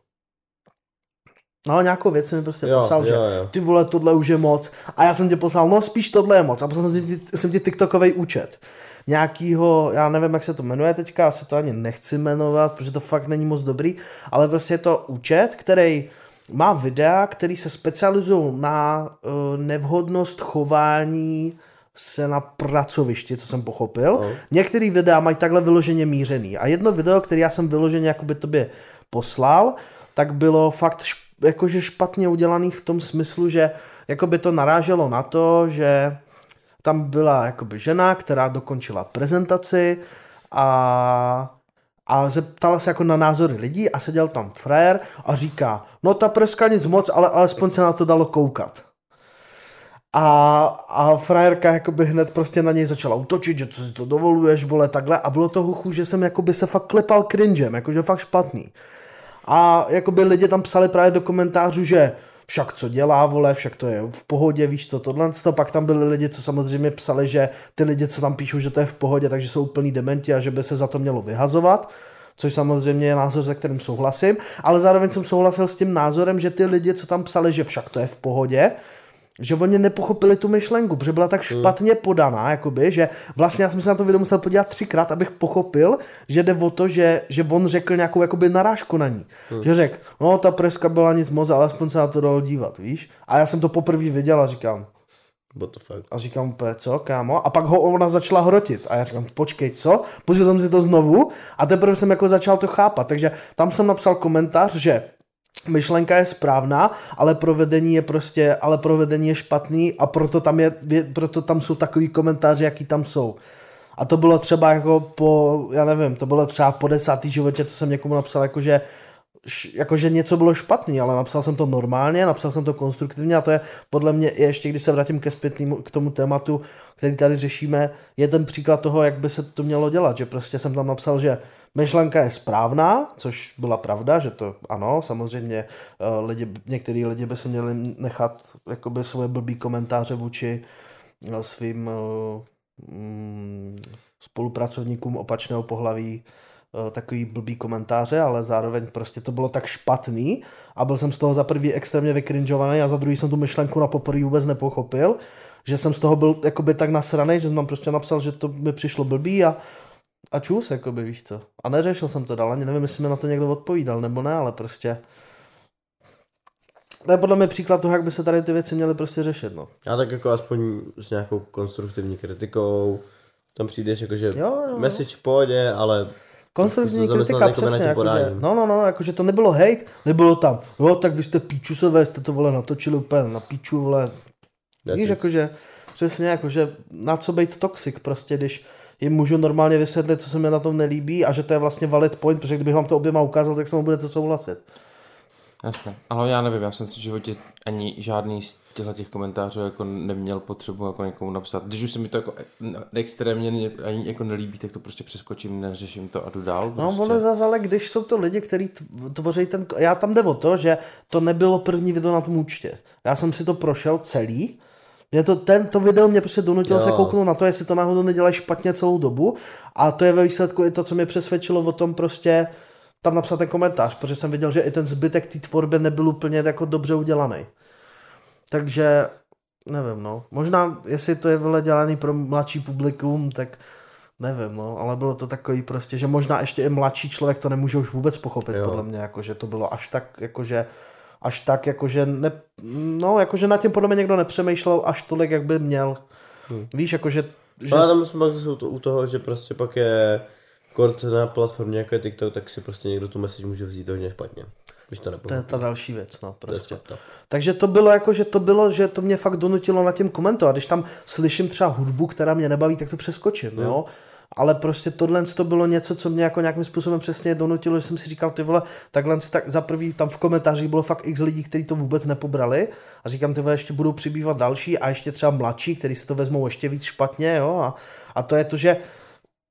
A: No, nějakou věc mi prostě
B: Jo,
A: poslal,
B: jo,
A: že
B: jo.
A: ty vole, tohle už je moc. A já jsem ti poslal, no spíš tohle je moc. A poslal jsem ti, jsem ti TikTokový účet. Nějakýho, já nevím, jak se to jmenuje teďka, asi to ani nechci jmenovat, protože to fakt není moc dobrý, ale prostě je to účet, který má videa, který se specializují na uh, nevhodnost chování se na pracovišti, co jsem pochopil.
B: No.
A: Některý videa mají takhle vyloženě mířený. A jedno video, který já jsem vyloženě jakoby tobě poslal, tak bylo fakt šp- jakože špatně udělaný v tom smyslu, že jakoby to naráželo na to, že tam byla jakoby žena, která dokončila prezentaci a, a zeptala se jako na názory lidí a seděl tam frajer a říká, no ta preska nic moc, ale alespoň se na to dalo koukat. A, a frajerka jakoby hned prostě na něj začala utočit, že co si to dovoluješ, vole, takhle. A bylo to huchu, že jsem jakoby se fakt klepal cringem, jakože fakt špatný. A jakoby lidi tam psali právě do komentářů, že však co dělá, vole, však to je v pohodě, víš to, tohle. To. Pak tam byli lidi, co samozřejmě psali, že ty lidi, co tam píšou, že to je v pohodě, takže jsou úplný dementi a že by se za to mělo vyhazovat. Což samozřejmě je názor, se kterým souhlasím, ale zároveň jsem souhlasil s tím názorem, že ty lidi, co tam psali, že však to je v pohodě, že oni nepochopili tu myšlenku, protože byla tak špatně podaná, jakoby, že vlastně já jsem se na to video musel podívat třikrát, abych pochopil, že jde o to, že, že on řekl nějakou jakoby narážku na ní. Že řekl, no ta preska byla nic moc, ale aspoň se na to dalo dívat, víš? A já jsem to poprvé viděl a říkám,
B: What the fuck.
A: a říkám úplně, co, kámo? A pak ho ona začala hrotit. A já říkám, počkej, co? Pustil jsem si to znovu a teprve jsem jako začal to chápat. Takže tam jsem napsal komentář, že myšlenka je správná, ale provedení je prostě, ale provedení je špatný a proto tam, je, proto tam jsou takový komentáře, jaký tam jsou. A to bylo třeba jako po, já nevím, to bylo třeba po desátý životě, co jsem někomu napsal, jakože jakože něco bylo špatný, ale napsal jsem to normálně, napsal jsem to konstruktivně a to je podle mě ještě, když se vrátím ke zpětnému, k tomu tématu, který tady řešíme, je ten příklad toho, jak by se to mělo dělat, že prostě jsem tam napsal, že myšlenka je správná, což byla pravda, že to ano, samozřejmě eh, lidi, některý lidi by se měli nechat jakoby svoje blbý komentáře vůči eh, svým eh, mm, spolupracovníkům opačného pohlaví takový blbý komentáře, ale zároveň prostě to bylo tak špatný a byl jsem z toho za prvý extrémně vykrinžovaný a za druhý jsem tu myšlenku na poprvé vůbec nepochopil, že jsem z toho byl jakoby tak nasranej, že jsem tam prostě napsal, že to mi přišlo blbý a, a čus, jakoby, víš co. A neřešil jsem to dál, ani nevím, jestli mi na to někdo odpovídal nebo ne, ale prostě to je podle mě příklad toho, jak by se tady ty věci měly prostě řešit, no.
B: Já tak jako aspoň s nějakou konstruktivní kritikou, tam přijdeš jako, že
A: Jo, jo.
B: message pohodě, ale
A: Konstruktivní kritika,
B: jako
A: přesně, jakože, no, no, no, jakože to nebylo hate, nebylo tam, jo, tak vy jste píčusové, jste to, vole, natočili úplně na píču, vole, víš, jakože, přesně, jakože, na co být toxic, prostě, když jim můžu normálně vysvětlit, co se mi na tom nelíbí a že to je vlastně valid point, protože kdybych vám to oběma ukázal, tak se mu budete souhlasit.
D: Jasně, ale já nevím, já jsem si v životě ani žádný z těchto těch komentářů jako neměl potřebu jako někomu napsat. Když už se mi to jako extrémně ani jako nelíbí, tak to prostě přeskočím, neřeším to a jdu dál.
A: No,
D: prostě.
A: ono zase, ale když jsou to lidi, kteří tvoří ten... Já tam jde o to, že to nebylo první video na tom účtě. Já jsem si to prošel celý. Mě to, ten, to video mě prostě donutilo
B: Jo.
A: se kouknout na to, jestli to náhodou nedělají špatně celou dobu. A to je ve výsledku i to, co mě přesvědčilo o tom prostě tam napsat ten komentář, protože jsem viděl, že i ten zbytek té tvorby nebyl úplně jako dobře udělaný. Takže nevím, no. Možná, jestli to je vole dělaný pro mladší publikum, tak nevím, no, ale bylo to takový prostě, že možná ještě i mladší člověk to nemůže už vůbec pochopit,
B: Jo.
A: podle mě, jako, že to bylo až tak, jakože až tak, jakože, ne, no, jakože na tím podle mě někdo nepřemýšlel až tolik, jak by měl. Hmm. Víš, jakože... Že...
B: Ale tam jsme pak zase u to- u toho, že prostě pak je kort na platformě jako je TikTok, tak si prostě někdo tu message může vzít hodně špatně. Když to
A: To je ta další věc, no,
B: To
A: prostě.
B: fakta.
A: Takže to bylo jako, že to bylo, že to mě fakt donutilo na tím komentovat. Když tam slyším třeba hudbu, která mě nebaví, tak to přeskočím,
B: No.
A: jo. Ale prostě tohle to bylo něco, co mě jako nějakým způsobem přesně donutilo, že jsem si říkal, ty vole, takhle tak za prvý tam v komentářích bylo fakt x lidí, kteří to vůbec nepobrali a říkám, ty vole, ještě budou přibývat další a ještě třeba mladší, kteří si to vezmou ještě víc špatně, jo. A, a to je to, že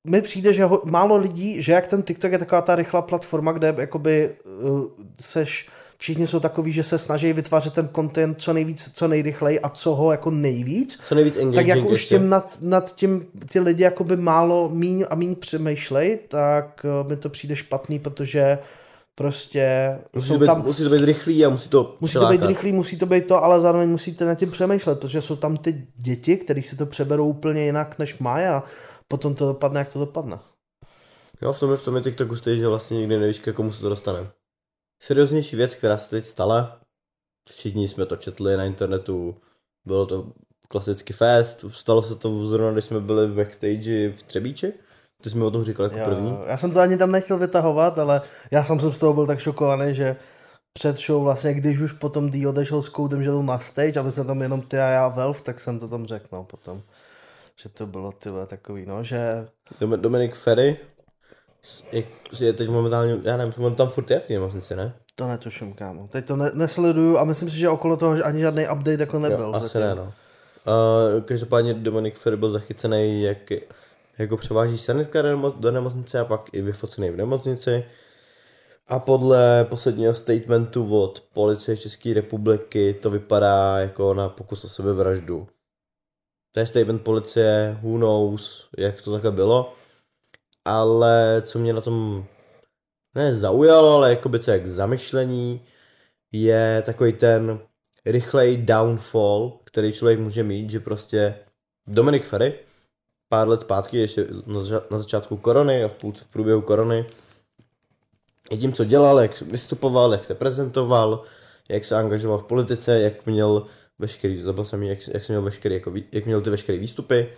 A: mi přijde, že ho, málo lidí, že jak ten TikTok je taková ta rychlá platforma, kde jakoby uh, seš, všichni jsou takový, že se snaží vytvářet ten content co nejvíc, co nejrychleji a co ho jako nejvíc,
B: Co nejvíc engaging
A: tak jako už
B: ještě.
A: tím nad, nad tím ty lidi jakoby málo míň a míň přemýšlej, tak uh, mi to přijde špatný, protože prostě
B: Musí
A: jsou
B: to, být,
A: tam,
B: musí to být rychlý a musí to
A: Musí to být
B: přilákat.
A: rychlý, musí to být to, ale zároveň musíte nad tím přemýšlet, protože jsou tam ty děti, které si to přeberou úplně jinak než má a potom to dopadne, jak to dopadne.
B: Jo, v tom je, v tom je TikTok hustý, že vlastně nikdy nevíš, k komu se to dostane. Serióznější věc, která se teď stala, všichni jsme to četli na internetu, bylo to klasický fest, stalo se to zrovna, když jsme byli v backstage v Třebíči, ty jsme o tom říkali jako
A: Já,
B: první.
A: já jsem to ani tam nechtěl vytahovat, ale já jsem z toho byl tak šokovaný, že před show vlastně, když už potom D odešel s koudem, že jdou na stage a my jsme tam jenom ty a já Velv, tak jsem to tam řekl, no, potom. Že to bylo ty vole, takový, no, že
B: Dom- Dominik Ferry s- je, teď momentálně, já nevím, on tam furt je v té nemocnici, ne?
A: to netuším, kámo. Teď to ne, nesleduju a myslím si, že okolo toho že ani žádný update jako nebyl.
B: jo, asi
A: zatím.
B: ne, no. Uh, každopádně Dominik Ferry byl zachycený, jak jako převáží sanitka do nemocnice a pak i vyfocený v nemocnici. A podle posledního statementu od policie České republiky to vypadá jako na pokus o sebevraždu. To je statement policie, who knows, jak to takhle bylo. Ale co mě na tom ne zaujalo, ale jakoby co jak zamyšlení, je takový ten rychlej downfall, který člověk může mít, že prostě Dominik Ferry, pár let zpátky, ještě na, začátku korony a v, půl, v průběhu korony, i tím, co dělal, jak vystupoval, jak se prezentoval, jak se angažoval v politice, jak měl veškerý, zabыл jsem, jak, jak měl veškerý, jako, jak měl ty veškeré výstupy,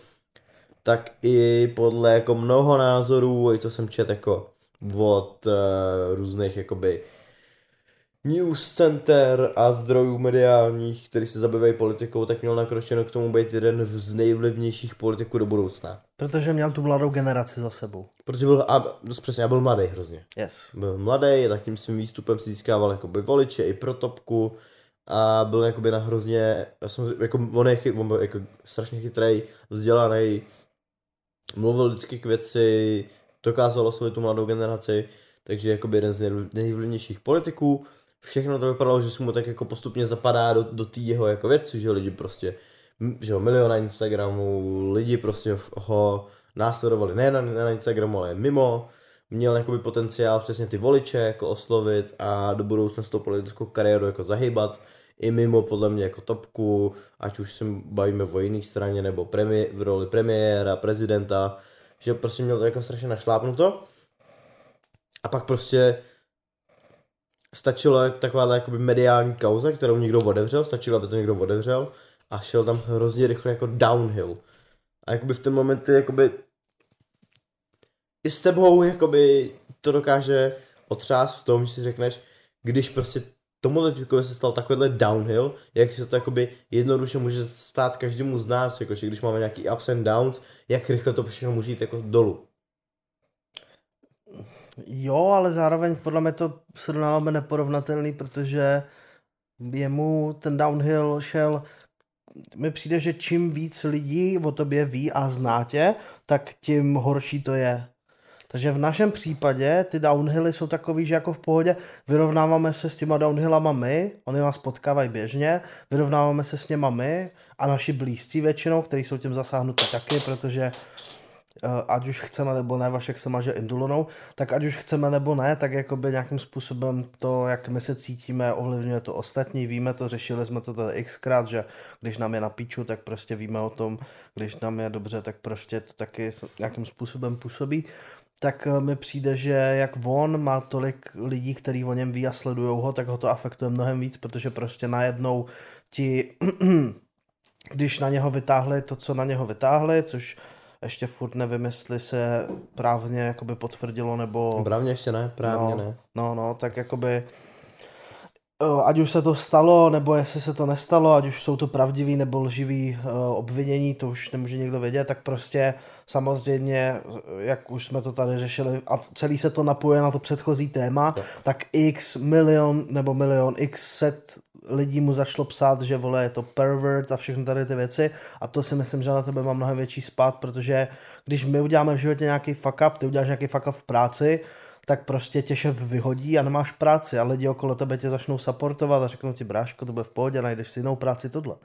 B: tak i podle jako mnoho názorů, i co jsem čet jako od uh, různých jakoby news center a zdrojů mediálních, který se zabývají politikou, tak měl nakročeno k tomu být jeden z nejvlivnějších politiků do budoucna.
A: Protože měl tu mladou generaci za sebou.
B: Protože byl, a, dost přesně, já byl mladý hrozně.
A: Yes.
B: Byl mladý, tak tím svým výstupem si získával jakoby voliče i pro topku a byl jakoby na hrozně, já jsem, jako, on je, on byl jako strašně chytrý, vzdělaný, mluvil vždycky k věci, dokázal oslovit tu mladou generaci, takže jakoby jeden z nej- nejvlivnějších politiků. Všechno to vypadalo, že se mu tak jako postupně zapadá do, do té jeho jako věci, že lidi prostě, že jo, milion na Instagramu, lidi prostě ho následovali ne na, ne na Instagramu, ale mimo, měl jakoby potenciál přesně ty voliče jako oslovit a do budoucna s tou politickou kariéru jako zahybat i mimo podle mě jako topku, ať už se bavíme o jiných straně nebo premi- v roli premiéra, prezidenta, že prostě měl to jako strašně našlápnuto a pak prostě stačilo taková jakoby mediální kauza, kterou někdo otevřel, stačilo, aby to někdo otevřel a šel tam hrozně rychle jako downhill. A jakoby v ten moment jakoby i s tebou jakoby to dokáže otřást v tom, že si řekneš, když prostě tomuhle typkovi se stal takovýhle downhill, jak se to jakoby jednoduše může stát každému z nás, jakože když máme nějaký ups and downs, jak rychle to všechno může jít jako dolů.
A: Jo, ale zároveň podle mě to srovnáváme neporovnatelný, protože jemu ten downhill šel mi přijde, že čím víc lidí o tobě ví a zná tě, tak tím horší to je. Takže v našem případě ty downhilly jsou takový, že jako v pohodě vyrovnáváme se s těma downhillama my, oni nás potkávají běžně, vyrovnáváme se s něma my a naši blízcí většinou, kteří jsou tím zasáhnuti taky, protože eh, ať už chceme nebo ne, Vašek se maže indulonou, tak ať už chceme nebo ne, tak jakoby nějakým způsobem to, jak my se cítíme, ovlivňuje to ostatní, víme to, řešili jsme to tady xkrát, že když nám je na píču, tak prostě víme o tom, když nám je dobře, tak prostě to taky nějakým způsobem působí. Tak eh, mi přijde, že jak on má tolik lidí, kteří o něm ví a sledují ho, tak ho to afektuje mnohem víc, protože prostě najednou ti, *clears throat* když na něho vytáhli to, co na něho vytáhli, což ještě furt nevím, jestli se právně jakoby potvrdilo, nebo...
B: Právně ještě ne, právně
A: no,
B: ne.
A: No, no, tak jakoby eh, ať už se to stalo, nebo jestli se to nestalo, ať už jsou to pravdivý nebo lživý uh, obvinění, to už nemůže někdo vědět, tak prostě samozřejmě, jak už jsme to tady řešili, a celý se to napojuje na to předchozí téma,
B: Jo.
A: tak x milion nebo milion, x set lidí mu začalo psát, že vole je to pervert a všechny tady ty věci a to si myslím, že na tebe má mnohem větší spát, protože když my uděláme v životě nějaký fuck up, ty uděláš nějaký fuck up v práci, tak prostě tě šéf vyhodí a nemáš práci a lidi okolo tebe tě začnou supportovat a řeknou ti bráško, to bude v pohodě, najdeš si jinou práci tohle.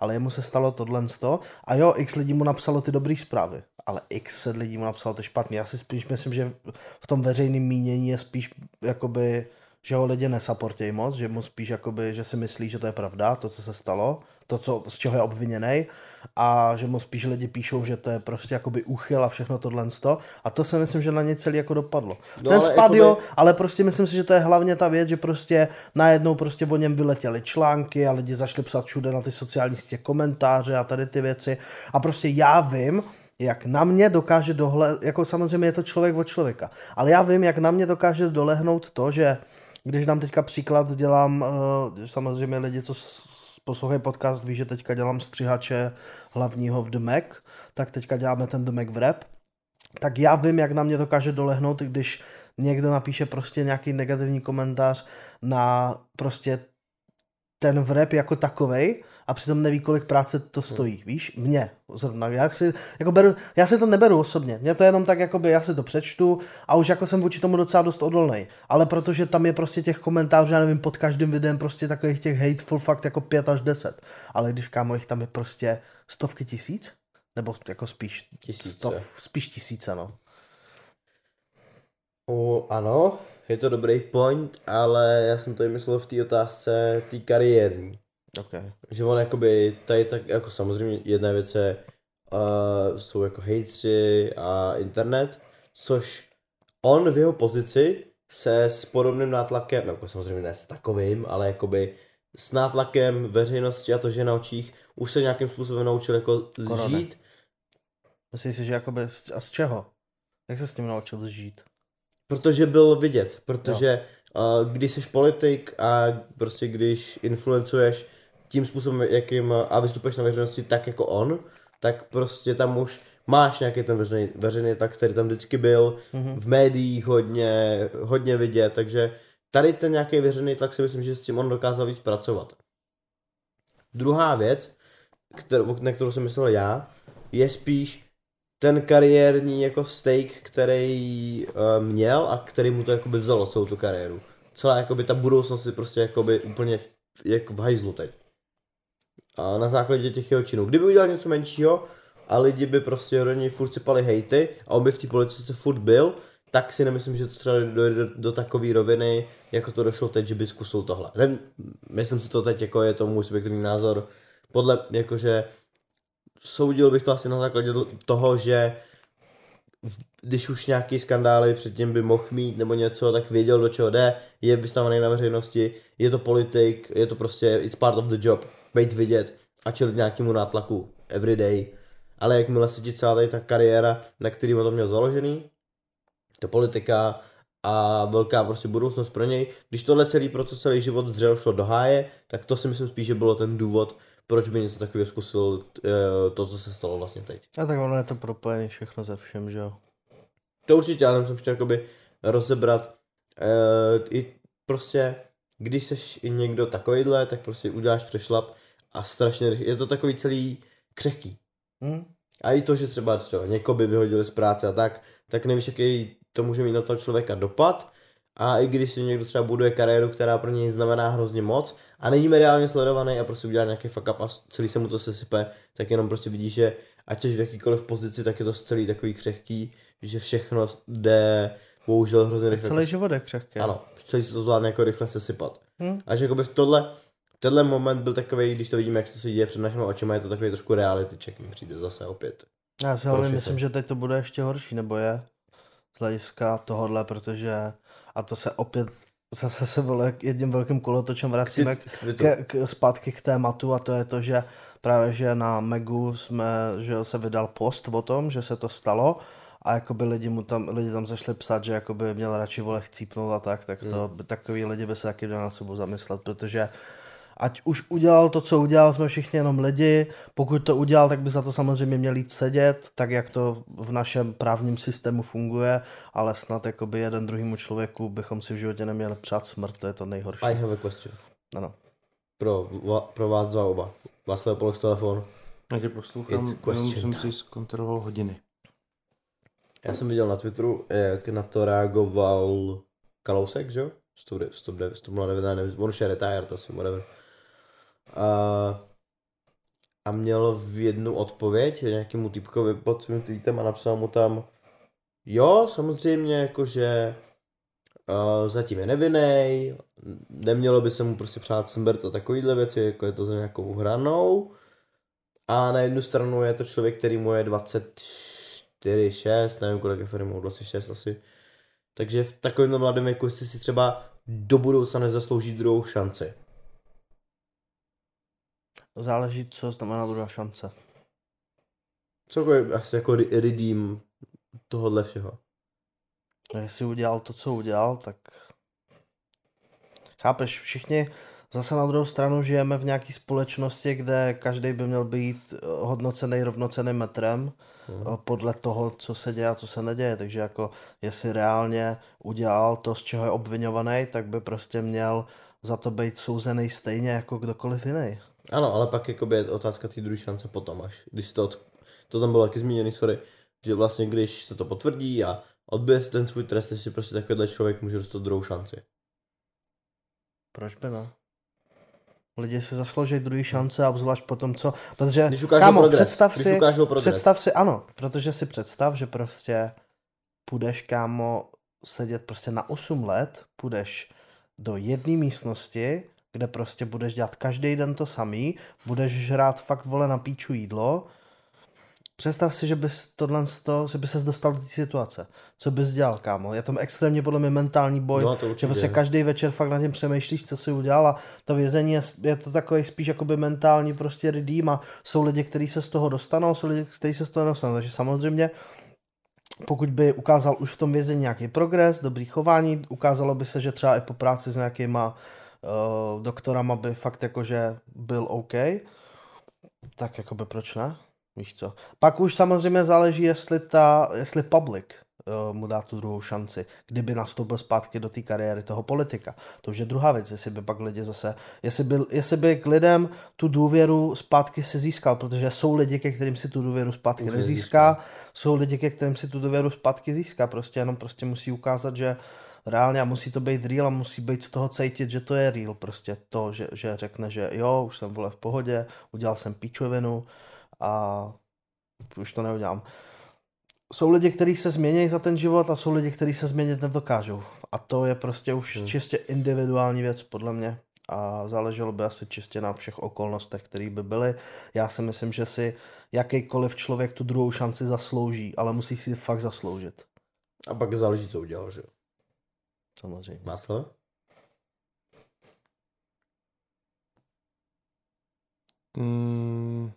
A: Ale jemu se stalo tohle z toho a jo, x lidí mu napsalo ty dobré zprávy, ale x lidí mu napsalo ty špatný. Já si spíš myslím, že v tom veřejném mínění je spíš jakoby, že ho lidi nesaportějí moc, že mu spíš jakoby, že si myslí, že to je pravda, to, co se stalo, to, co, z čeho je obviněný a že mu spíš lidi píšou, že to je prostě jakoby úchyl a všechno tohle sto. A to si myslím, že na ně celý jako dopadlo.
B: No,
A: Ten
B: ale
A: spad
B: jakoby-
A: jo, ale prostě myslím si, že to je hlavně ta věc, že prostě najednou prostě o něm vyletěly články a lidi začali psat všude na ty sociální sítě komentáře a tady ty věci. A prostě já vím, jak na mě dokáže dohle, jako samozřejmě je to člověk od člověka, ale já vím, jak na mě dokáže dolehnout to, že když dám teďka příklad, dělám, eh, samozřejmě lidi, co poslouchají podcast, ví, že teďka dělám střihače hlavního v The Mac, tak teďka děláme ten The Mac v rap, tak já vím, jak na mě dokáže dolehnout, když někdo napíše prostě nějaký negativní komentář na prostě ten vrep jako takovej a přitom neví, kolik práce to stojí, víš, mě zrovna, já si, jako beru, já si to neberu osobně, mě to je jenom tak, jakoby já si to přečtu a už jako jsem vůči tomu docela dost odolný, ale protože tam je prostě těch komentářů, já nevím, pod každým videem prostě takových těch hateful fakt jako pět až deset, ale když kámo jich tam je prostě stovky tisíc, nebo jako spíš
B: Tisíce.
A: stov, spíš tisíce, no.
B: O, ano, je to dobrý point, ale já jsem to i myslel v té otázce té kariérní.
A: Okay.
B: Že on jakoby, tady tak jako samozřejmě jedna věc je, uh, jsou jako hejtři a internet, což on v jeho pozici se s podobným nátlakem, jako samozřejmě ne s takovým, ale jakoby s nátlakem veřejnosti a to, že na očích, už se nějakým způsobem naučil jako
A: Skoro ne.
B: žít.
A: Myslíš si, že jakoby, a z čeho? Jak se s tím naučil žít?
B: Protože byl vidět, protože uh, když jsi politik a prostě když influencuješ tím způsobem, jakým uh, a vystupuješ na veřejnosti tak jako on, tak prostě tam už máš nějaký ten veřejný, veřejný tak, který tam vždycky byl,
A: Mhm.
B: v médiích hodně, hodně vidět, takže tady ten nějaký veřejný tlak si myslím, že s tím on dokázal víc pracovat. Druhá věc, kterou, na kterou jsem myslel já, je spíš ten kariérní jako stake, který uh, měl a který mu to jakoby vzalo celou tu kariéru. Celá jakoby ta budoucnost je prostě jakoby úplně v, jak v hajzlu teď. A na základě těch jeho činů. Kdyby udělal něco menšího a lidi by prostě do něj furt sypali hejty a on by v té politice furt byl, tak si nemyslím, že to třeba dojde do, do takové roviny, jako to došlo teď, že by zkusil tohle. Ne, myslím si to teď, jako je to můj subjektivní názor. Podle, jakože soudil bych to asi na základě toho, že když už nějaký skandály předtím by mohl mít nebo něco, tak věděl, do čeho jde, je vystavený na veřejnosti, je to politik, je to prostě, it's part of the job, být vidět a čelit nějakému nátlaku everyday. Ale jakmile se ti celá tady ta kariéra, na který on to měl založený, to politika a velká prostě budoucnost pro něj, když tohle celý proces, celý život dřel šlo do háje, tak to si myslím spíš, že bylo ten důvod, proč by něco takového zkusil eh, to, co se stalo vlastně teď.
A: A tak ono je to propojené všechno ze všem, že jo.
B: To určitě, ale jsem chtěl jakoby rozebrat uh, i prostě, když seš i někdo takovýhle, tak prostě uděláš přešlap a strašně rychle, je to takový celý křehký.
A: Hm?
B: A i to, že třeba, třeba někoho by vyhodili z práce a tak, tak nevíš, jaký to může mít na toho člověka dopad. A i když si někdo třeba buduje kariéru, která pro něj znamená hrozně moc a není mediálně sledovaný a prostě udělá nějaký fuck up a celý se mu to sesype, tak jenom prostě vidíš, že ať jsi v jakýkoliv pozici, tak je to celý takový křehký, že všechno jde bohužel hrozně rychle.
A: Celý život je křehký.
B: Ano, celý se to zvládne jako rychle sesypat.
A: Hm?
B: A že jakoby v tohle, tenhle moment byl takový, když to vidíme, jak se to děje před našimi očima, je to takový trošku reality check mi přijde zase opět.
A: Já si
B: všechny.
A: myslím, že teď to bude ještě horší, nebo je. z hlediska tohohle, protože a to se opět zase se vole jedním velkým kolotočem vracíme k, k, k, zpátky k tématu a to je to, že právě že na Megu jsme, že se vydal post o tom, že se to stalo a jakoby lidi, mu tam, lidi tam zašli psát, že jakoby měl radši vole chcípnout a tak, tak to, hmm. takový lidi by se taky měli na sebou zamyslet, protože ať už udělal to, co udělal, jsme všichni jenom lidi, pokud to udělal, tak by za to samozřejmě měl jít sedět, tak jak to v našem právním systému funguje, ale snad jakoby jeden druhýmu člověku bychom si v životě neměli přát smrt, to je to nejhorší.
B: I have a question.
A: Ano.
B: Pro, pro vás dva oba. Václav Polok telefon.
D: Já tě poslouchám, jenom jsem si zkontroloval hodiny.
B: Já jsem viděl na Twitteru, jak na to reagoval Kalousek, že jo? Stop, stop, stop, nevím, on už je retired asi, whatever. A, a měl v jednu odpověď nějakému typkovi pod svým tweetem a napsal mu tam, jo, samozřejmě, jakože uh, zatím je nevinný, nemělo by se mu prostě přát smrt a takovýhle věci, jako je to za nějakou hranou. A na jednu stranu je to člověk, který mu je 24, 6, nevím kolik je firmou, 26 asi. Takže v takovém mladém věku, jestli si třeba do budoucna nezaslouží druhou šanci.
A: Záleží, co znamená druhá šance.
B: Celkově asi jako redeem tohohle všeho.
A: Jestli udělal to, co udělal, tak chápeš, všichni zase na druhou stranu žijeme v nějaké společnosti, kde každý by měl být eh, hodnocený rovnoceným metrem hmm. podle toho, co se děje a co se neděje. Takže jako jestli reálně udělal to, z čeho je obvinovaný, tak by prostě měl za to být souzený stejně jako kdokoliv jiný.
B: Ano, ale pak jakoby je otázka té druhé šance potom až. Když to, to tam bylo taky zmíněný, sorry, že vlastně když se to potvrdí a odbije si ten svůj trest, si prostě takovýhle člověk může dostat druhou šanci.
A: Proč by ne? Lidi si zaslouží druhý šance a obzvlášť po tom, co... Protože,
B: když kámo, progres, představ když si, progres.
A: představ si, ano, protože si představ, že prostě půjdeš, kámo, sedět prostě na 8 let, půjdeš do jedné místnosti, kde prostě budeš dělat každý den to samý, budeš žrát fakt vole na píču jídlo, Představ si, že bys tohle, že by ses dostal do té situace. Co bys dělal, kámo? Je tam extrémně podle mě mentální boj, no, to že prostě každý večer fakt na tím přemýšlíš, co si udělal a to vězení je, je to takový spíš jakoby mentální prostě redeem a jsou lidi, kteří se z toho dostanou, jsou lidi, kteří se z toho dostanou. Takže samozřejmě pokud by ukázal už v tom vězení nějaký progres, dobrý chování, ukázalo by se, že třeba i po práci s nějakýma uh, doktorama by fakt jakože byl OK, tak jakoby proč ne? Víš co? Pak už samozřejmě záleží, jestli, ta, jestli public uh, mu dá tu druhou šanci, kdyby nastoupil zpátky do té kariéry toho politika. To už je druhá věc, jestli by pak lidi zase, jestli by, jestli by k lidem tu důvěru zpátky si získal, protože jsou lidi, ke kterým si tu důvěru zpátky už nezíská, jsou lidi, ke kterým si tu důvěru zpátky získá, prostě jenom prostě musí ukázat, že reálně a musí to být real a musí být z toho cítit, že to je real, prostě to, že, že řekne, že jo, už jsem vole v pohodě, udělal jsem píčovinu, a už to neudělám. Jsou lidi, kteří se změní za ten život a jsou lidi, kteří se změnit nedokážou. A to je prostě už hmm. čistě individuální věc, podle mě. A záleželo by asi čistě na všech okolnostech, které by byly. Já si myslím, že si jakýkoliv člověk tu druhou šanci zaslouží, ale musí si fakt zasloužit.
B: A pak záleží, co udělal, že jo?
A: Samozřejmě.
B: Máslo?
D: Mm,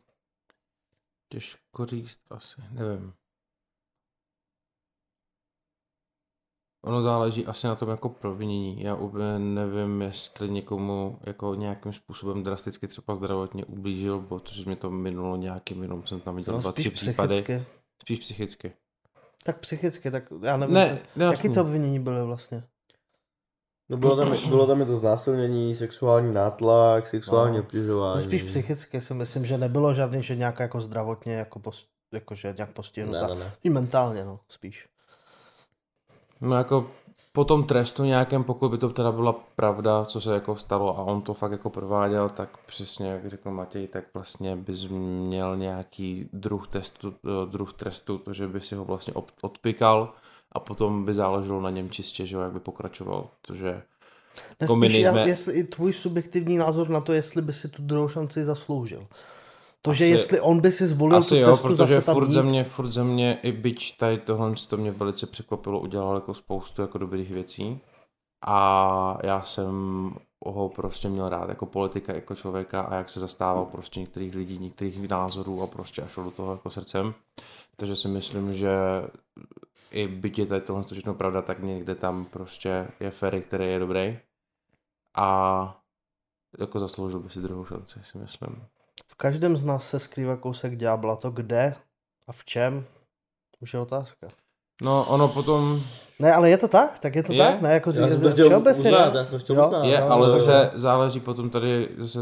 D: Těžko říct asi, nevím. Ono záleží asi na tom jako provinění. Já úplně nevím, jestli někomu jako nějakým způsobem drasticky třeba zdravotně ublížil, protože mě to minulo nějakým jenom jsem tam viděl no, dva, tři případy. Spíš psychicky.
A: Tak psychicky, tak já nevím, ne, jaký to obvinění byly vlastně?
B: No bylo tam, *clears throat* bylo tam i to znásilnění, sexuální nátlak, sexuální no. obtěžování. No
A: spíš psychicky si myslím, že nebylo žádný, že nějaká jako zdravotně, jako, post, jako že nějak postihnutá. Ne, ne, ne. I mentálně, no, spíš.
D: No jako po tom trestu nějakém, pokud by to teda byla pravda, co se jako stalo a on to fakt jako prováděl, tak přesně jak řekl Matěj, tak vlastně bys měl nějaký druh, testu, druh trestu, to, že by si ho vlastně odpikal a potom by záleželo na něm čistě, že jak by pokračoval, protože
A: jako nejsme... jestli i tvůj subjektivní názor na to, jestli by si tu druhou šanci zasloužil. To, že
D: Asi-
A: jestli on by si zvolil
D: Asi
A: tu
D: jo,
A: cestu
D: protože
A: zase tam
D: furt
A: jít,
D: ze mě, furt ze mě, i byť tady tohle, to mě velice překvapilo, udělal jako spoustu jako dobrých věcí. A já jsem ho prostě měl rád jako politika, jako člověka a jak se zastával prostě některých lidí, některých názorů a prostě a šel do toho jako srdcem. Takže si myslím, že i je tady tohle všechno pravda, tak někde tam prostě je Ferry, který je dobrý. A jako zasloužil by si druhou šanci, si myslím.
A: v každém z nás se skrývá kousek ďábla. To kde a v čem, už je otázka.
D: No ono potom
A: Ne, ale je to tak? Tak je to
D: Je?
A: tak? Ne, jako
B: Já
A: říct,
B: jsem to chtěl
A: všeobecně,
B: uznat,
A: ne?
B: já jsem to chtěl
A: Jo.
B: uznat.
D: Je,
B: no,
D: ale
B: no,
D: zase záleží potom tady, zase,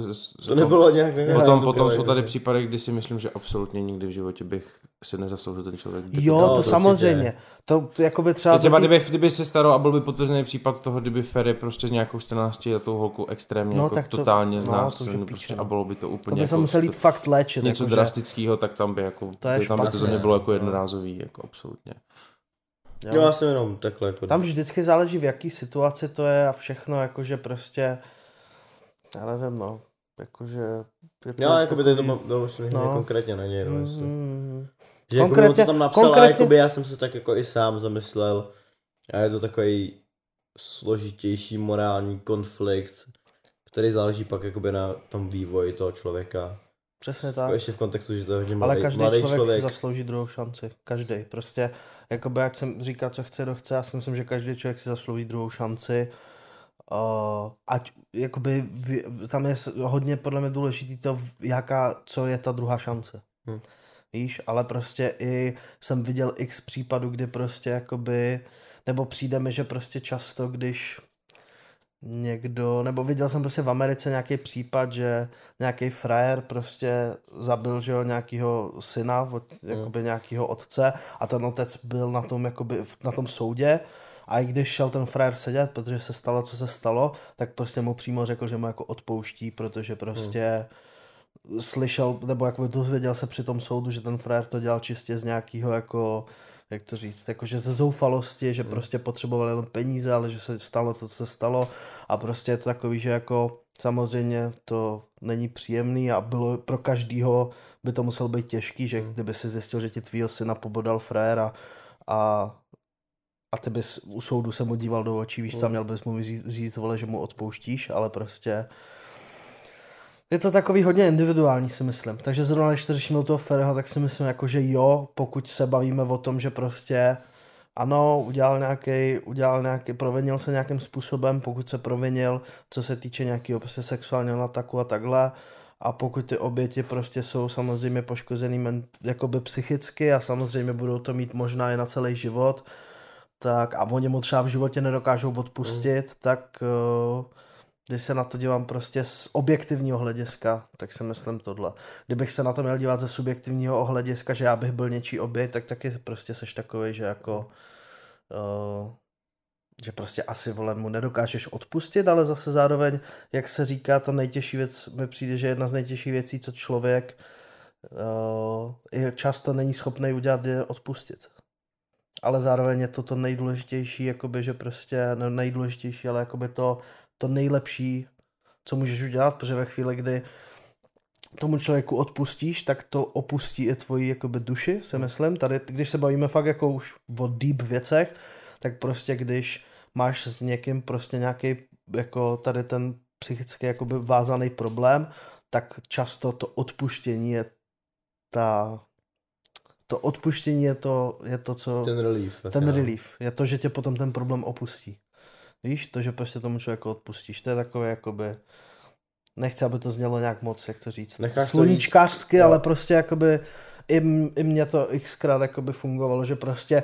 B: To nebylo nějak negativní,
D: potom,
B: to
D: potom jsou tady případy, kdy si myslím, že absolutně nikdy v životě bych si nezasloužil ten člověk.
A: Jo,
B: No,
A: to,
B: to
A: samozřejmě. To, to jakoby třeba...
D: Je třeba, kdyby, kdyby se staro a byl by potvrzený případ toho, kdyby Ferry prostě nějakou 14 letou holku extrémně
A: No,
D: jako
A: tak to-
D: totálně
A: no,
D: znásilnil
A: to už je
D: prostě,
A: píče,
D: a
A: no.
D: bylo by to
A: to
D: úplně
A: by se
D: jako
A: musel jít fakt léčit.
D: něco drastického, tak tam by jako,
A: To
D: tam by to za mě bylo jako
B: no.
D: jednorázový, jako absolutně.
A: Jo.
B: Já jsem jenom takhle jako...
A: Tam vždycky záleží, v jaký situaci to je a všechno, jakože prostě, já nevím, no, jakože... Je to
B: Jo, jako by to myšlený
A: No.
B: no. konkrétně na něj, no,
A: Mm,
B: jestli.
A: mm,
B: Že jako
A: Konkrétně-
B: konkrétně, to tam napsal
A: konkrétně-
B: jakoby já jsem se tak jako i sám zamyslel a je to takový složitější morální konflikt, který záleží pak jakoby na tom vývoji toho člověka.
A: Přesně tak.
B: Ještě v kontextu, že to je hodně
A: Ale
B: mladý,
A: každý
B: mladý
A: člověk,
B: člověk.
A: si zaslouží druhou šanci. Každý. Prostě, jakoby jak jsem říkal, co chce, kdo chce, já si myslím, že každý člověk si zaslouží druhou šanci. Uh, ať, jakoby, v, tam je hodně podle mě důležitý to, jaká, co je ta druhá šance.
B: Hm.
A: Víš, ale prostě i jsem viděl x případů, kdy prostě jakoby, nebo přijde mi, že prostě často, když někdo, nebo viděl jsem prostě v Americe nějaký případ, že nějaký frajer prostě zabil, že jo, nějakýho syna, od, jakoby nějakýho otce a ten otec byl na tom, jakoby, na tom soudě a i když šel ten frajer sedět, protože se stalo, co se stalo, tak prostě mu přímo řekl, že mu jako odpouští, protože prostě slyšel, nebo jakoby dozvěděl se při tom soudu, že ten frajer to dělal čistě z nějakého jako jak to říct, jakože ze zoufalosti, že prostě potřeboval jenom peníze, ale že se stalo to, co se stalo. A prostě je to takový, že jako samozřejmě to není příjemný a bylo pro každýho by to muselo být těžký, že kdyby si zjistil, že ti tvýho syna pobodal fréra a a ty bys u soudu se mu díval do očí, víš, tam měl bys mu říct, říct vole, že mu odpouštíš, ale prostě je to takový hodně individuální, si myslím. Takže zrovna, když to řešíme u toho Ferryho, tak si myslím, jako, že jo, pokud se bavíme o tom, že prostě ano, udělal nějaký, udělal nějaký, provinil se nějakým způsobem, pokud se provinil, co se týče nějakého prostě sexuálního ataku a takhle, a pokud ty oběti prostě jsou samozřejmě poškozený men, jakoby psychicky a samozřejmě budou to mít možná i na celý život, tak a oni mu třeba v životě nedokážou odpustit, mm. tak uh, když se na to dívám prostě z objektivního hlediska, tak si myslím tohle. Kdybych se na to měl dívat ze subjektivního hlediska, že já bych byl něčí oběť, tak taky prostě seš takový, že jako uh, že prostě asi vole mu nedokážeš odpustit, ale zase zároveň, jak se říká, ta nejtěžší věc mi přijde, že jedna z nejtěžších věcí, co člověk uh, často není schopný udělat, je odpustit. Ale zároveň je to to nejdůležitější, jakoby, že prostě, ne nejdůležitější, ale jakoby to, to nejlepší, co můžeš udělat, protože ve chvíli, kdy tomu člověku odpustíš, tak to opustí i tvoji jakoby duši, si myslím. Tady, když se bavíme fakt jako už o deep věcech, tak prostě když máš s někým prostě nějaký jako tady ten psychicky jakoby vázaný problém, tak často to odpuštění je ta to odpuštění je to, je to co...
B: Ten relief.
A: Ten
B: jo.
A: relief. Je to, že tě potom ten problém opustí. Víš, to, že prostě tomu člověku odpustíš. To je takové jakoby... Nechci, aby to znělo nějak moc, jak to říct.
B: Necháš to
A: Sluníčkářsky,
B: jít.
A: ale prostě jakoby i, i mě to xkrát jakoby fungovalo, že prostě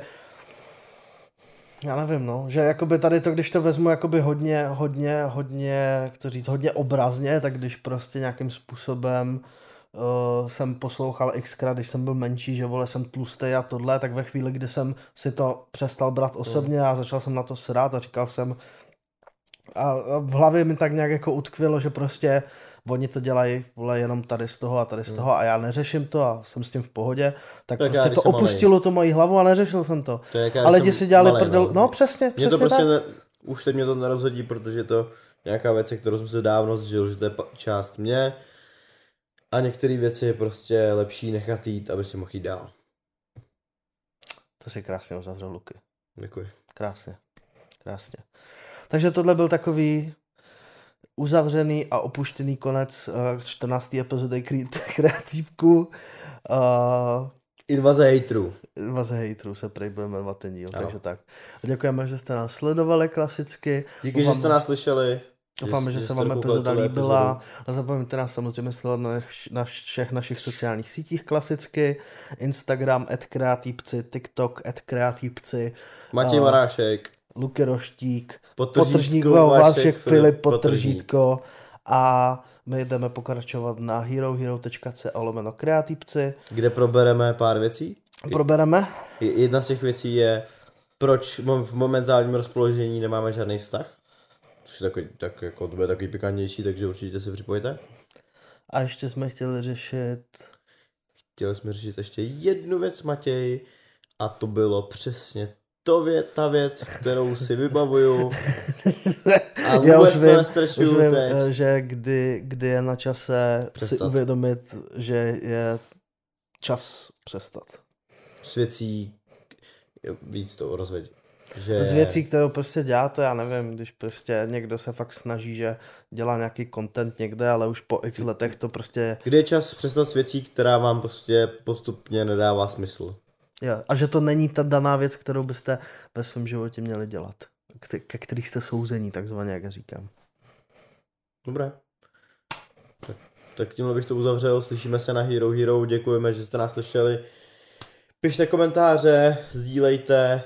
A: já nevím, no, že jakoby tady to, když to vezmu jakoby hodně, hodně, hodně, jak to říct, hodně obrazně, tak když prostě nějakým způsobem uh, jsem poslouchal xkrát, když jsem byl menší, že vole, jsem tlustý a tohle, tak ve chvíli, kdy jsem si to přestal brát osobně a začal jsem na to srát a říkal jsem, a v hlavě mi tak nějak jako utkvělo, že prostě oni to dělají vole, jenom tady z toho a tady z toho a já neřeším to a jsem s tím v pohodě, tak,
B: Tak já,
A: prostě
B: když
A: to
B: malej.
A: opustilo to moji hlavu a neřešil jsem to.
B: To jak já,
A: Ale lidi si dělali
B: malej,
A: prdel, no přesně,
B: Mě
A: přesně
B: to prostě
A: tak.
B: ne, už teď mě to nerozhodí, protože je to nějaká věc, kterou jsem se dávno zžil, že to je část mě A některé věci je prostě lepší nechat jít, aby si mohl jít dál.
A: To si krásně uzavřel, Luky.
B: Děkuji.
A: Krásně. Krásně. Takže tohle byl takový uzavřený a opuštěný konec uh, 14. epizody Kre- *laughs* Kreatívku. Uh,
B: Invaze haterů.
A: Vaze hejtrů se prej budeme jmenovat ten díl,
B: Ano.
A: takže tak. A děkujeme, že jste nás sledovali klasicky.
B: Díky, že
A: Doufám-
B: jste nás slyšeli.
A: Doufáme, že, se vám epizoda líbila. Nezapomeňte nás samozřejmě sledovat na, naš- na všech našich sociálních sítích klasicky. Instagram, @kreatívci, TikTok, @kreatívci,
B: Matěj
A: A-
B: Marášek.
A: Luky Roštík, Potržník,
B: Vašek, Filip.
A: Potržítko. A my jdeme pokračovat na herohero.co lomeno kreatívci.
B: kde probereme pár věcí.
A: Probereme.
B: Je- Jedna z těch věcí je, proč v momentálním rozpoložení nemáme žádný vztah. Což je takový, tak jako to bude takový pikantnější, takže určitě se připojte.
A: A ještě jsme chtěli řešit
B: Chtěli jsme řešit ještě jednu věc, Matěj, a to bylo přesně to vě, ta věc, kterou si vybavuju. *laughs* A
A: Já už vím, už vím
B: teď.
A: eh, že kdy, kdy je na čase si
B: Přestat.
A: uvědomit, že je čas přestat.
B: S věcí, jo, víc to rozveď. Že...
A: Z věcí, kterou prostě děláte, já nevím, když prostě někdo se fakt snaží, že dělá nějaký content někde, ale už po x letech to prostě,
B: Kdy je čas přestat s věcí, která vám prostě postupně nedává smysl.
A: je. a že to není ta daná věc, kterou byste ve svém životě měli dělat, ke, ke který jste souzení, takzvaně, jak říkám.
B: Dobré. Tak, tak tímhle bych to uzavřel, slyšíme se na Hero Hero, děkujeme, že jste nás slyšeli. Pište komentáře, sdílejte,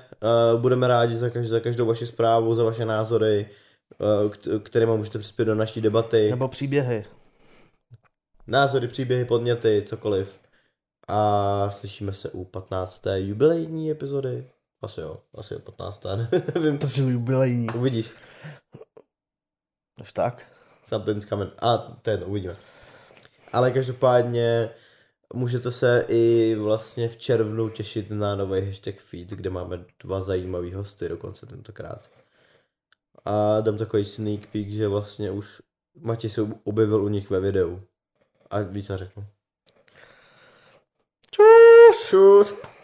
B: budeme rádi za, každou, za každou vaši zprávu, za vaše názory, k- kterými můžete přispět do naší debaty.
A: Nebo příběhy.
B: Názory, příběhy, podněty, cokoliv. A slyšíme se u 15. jubilejní epizody. Asi jo, asi jo, 15. *laughs* nevím.
A: Protože jubilejní.
B: Uvidíš.
A: Až tak.
B: Something's coming. A ten, uvidíme. Ale každopádně můžete se i vlastně v červnu těšit na nový hashtag feed, kde máme dva zajímavý hosty dokonce tentokrát. A dám takový sneak peek, že vlastně už Matěj se objevil u nich ve videu. A víc neřeknu.
A: Čus!
B: Čus!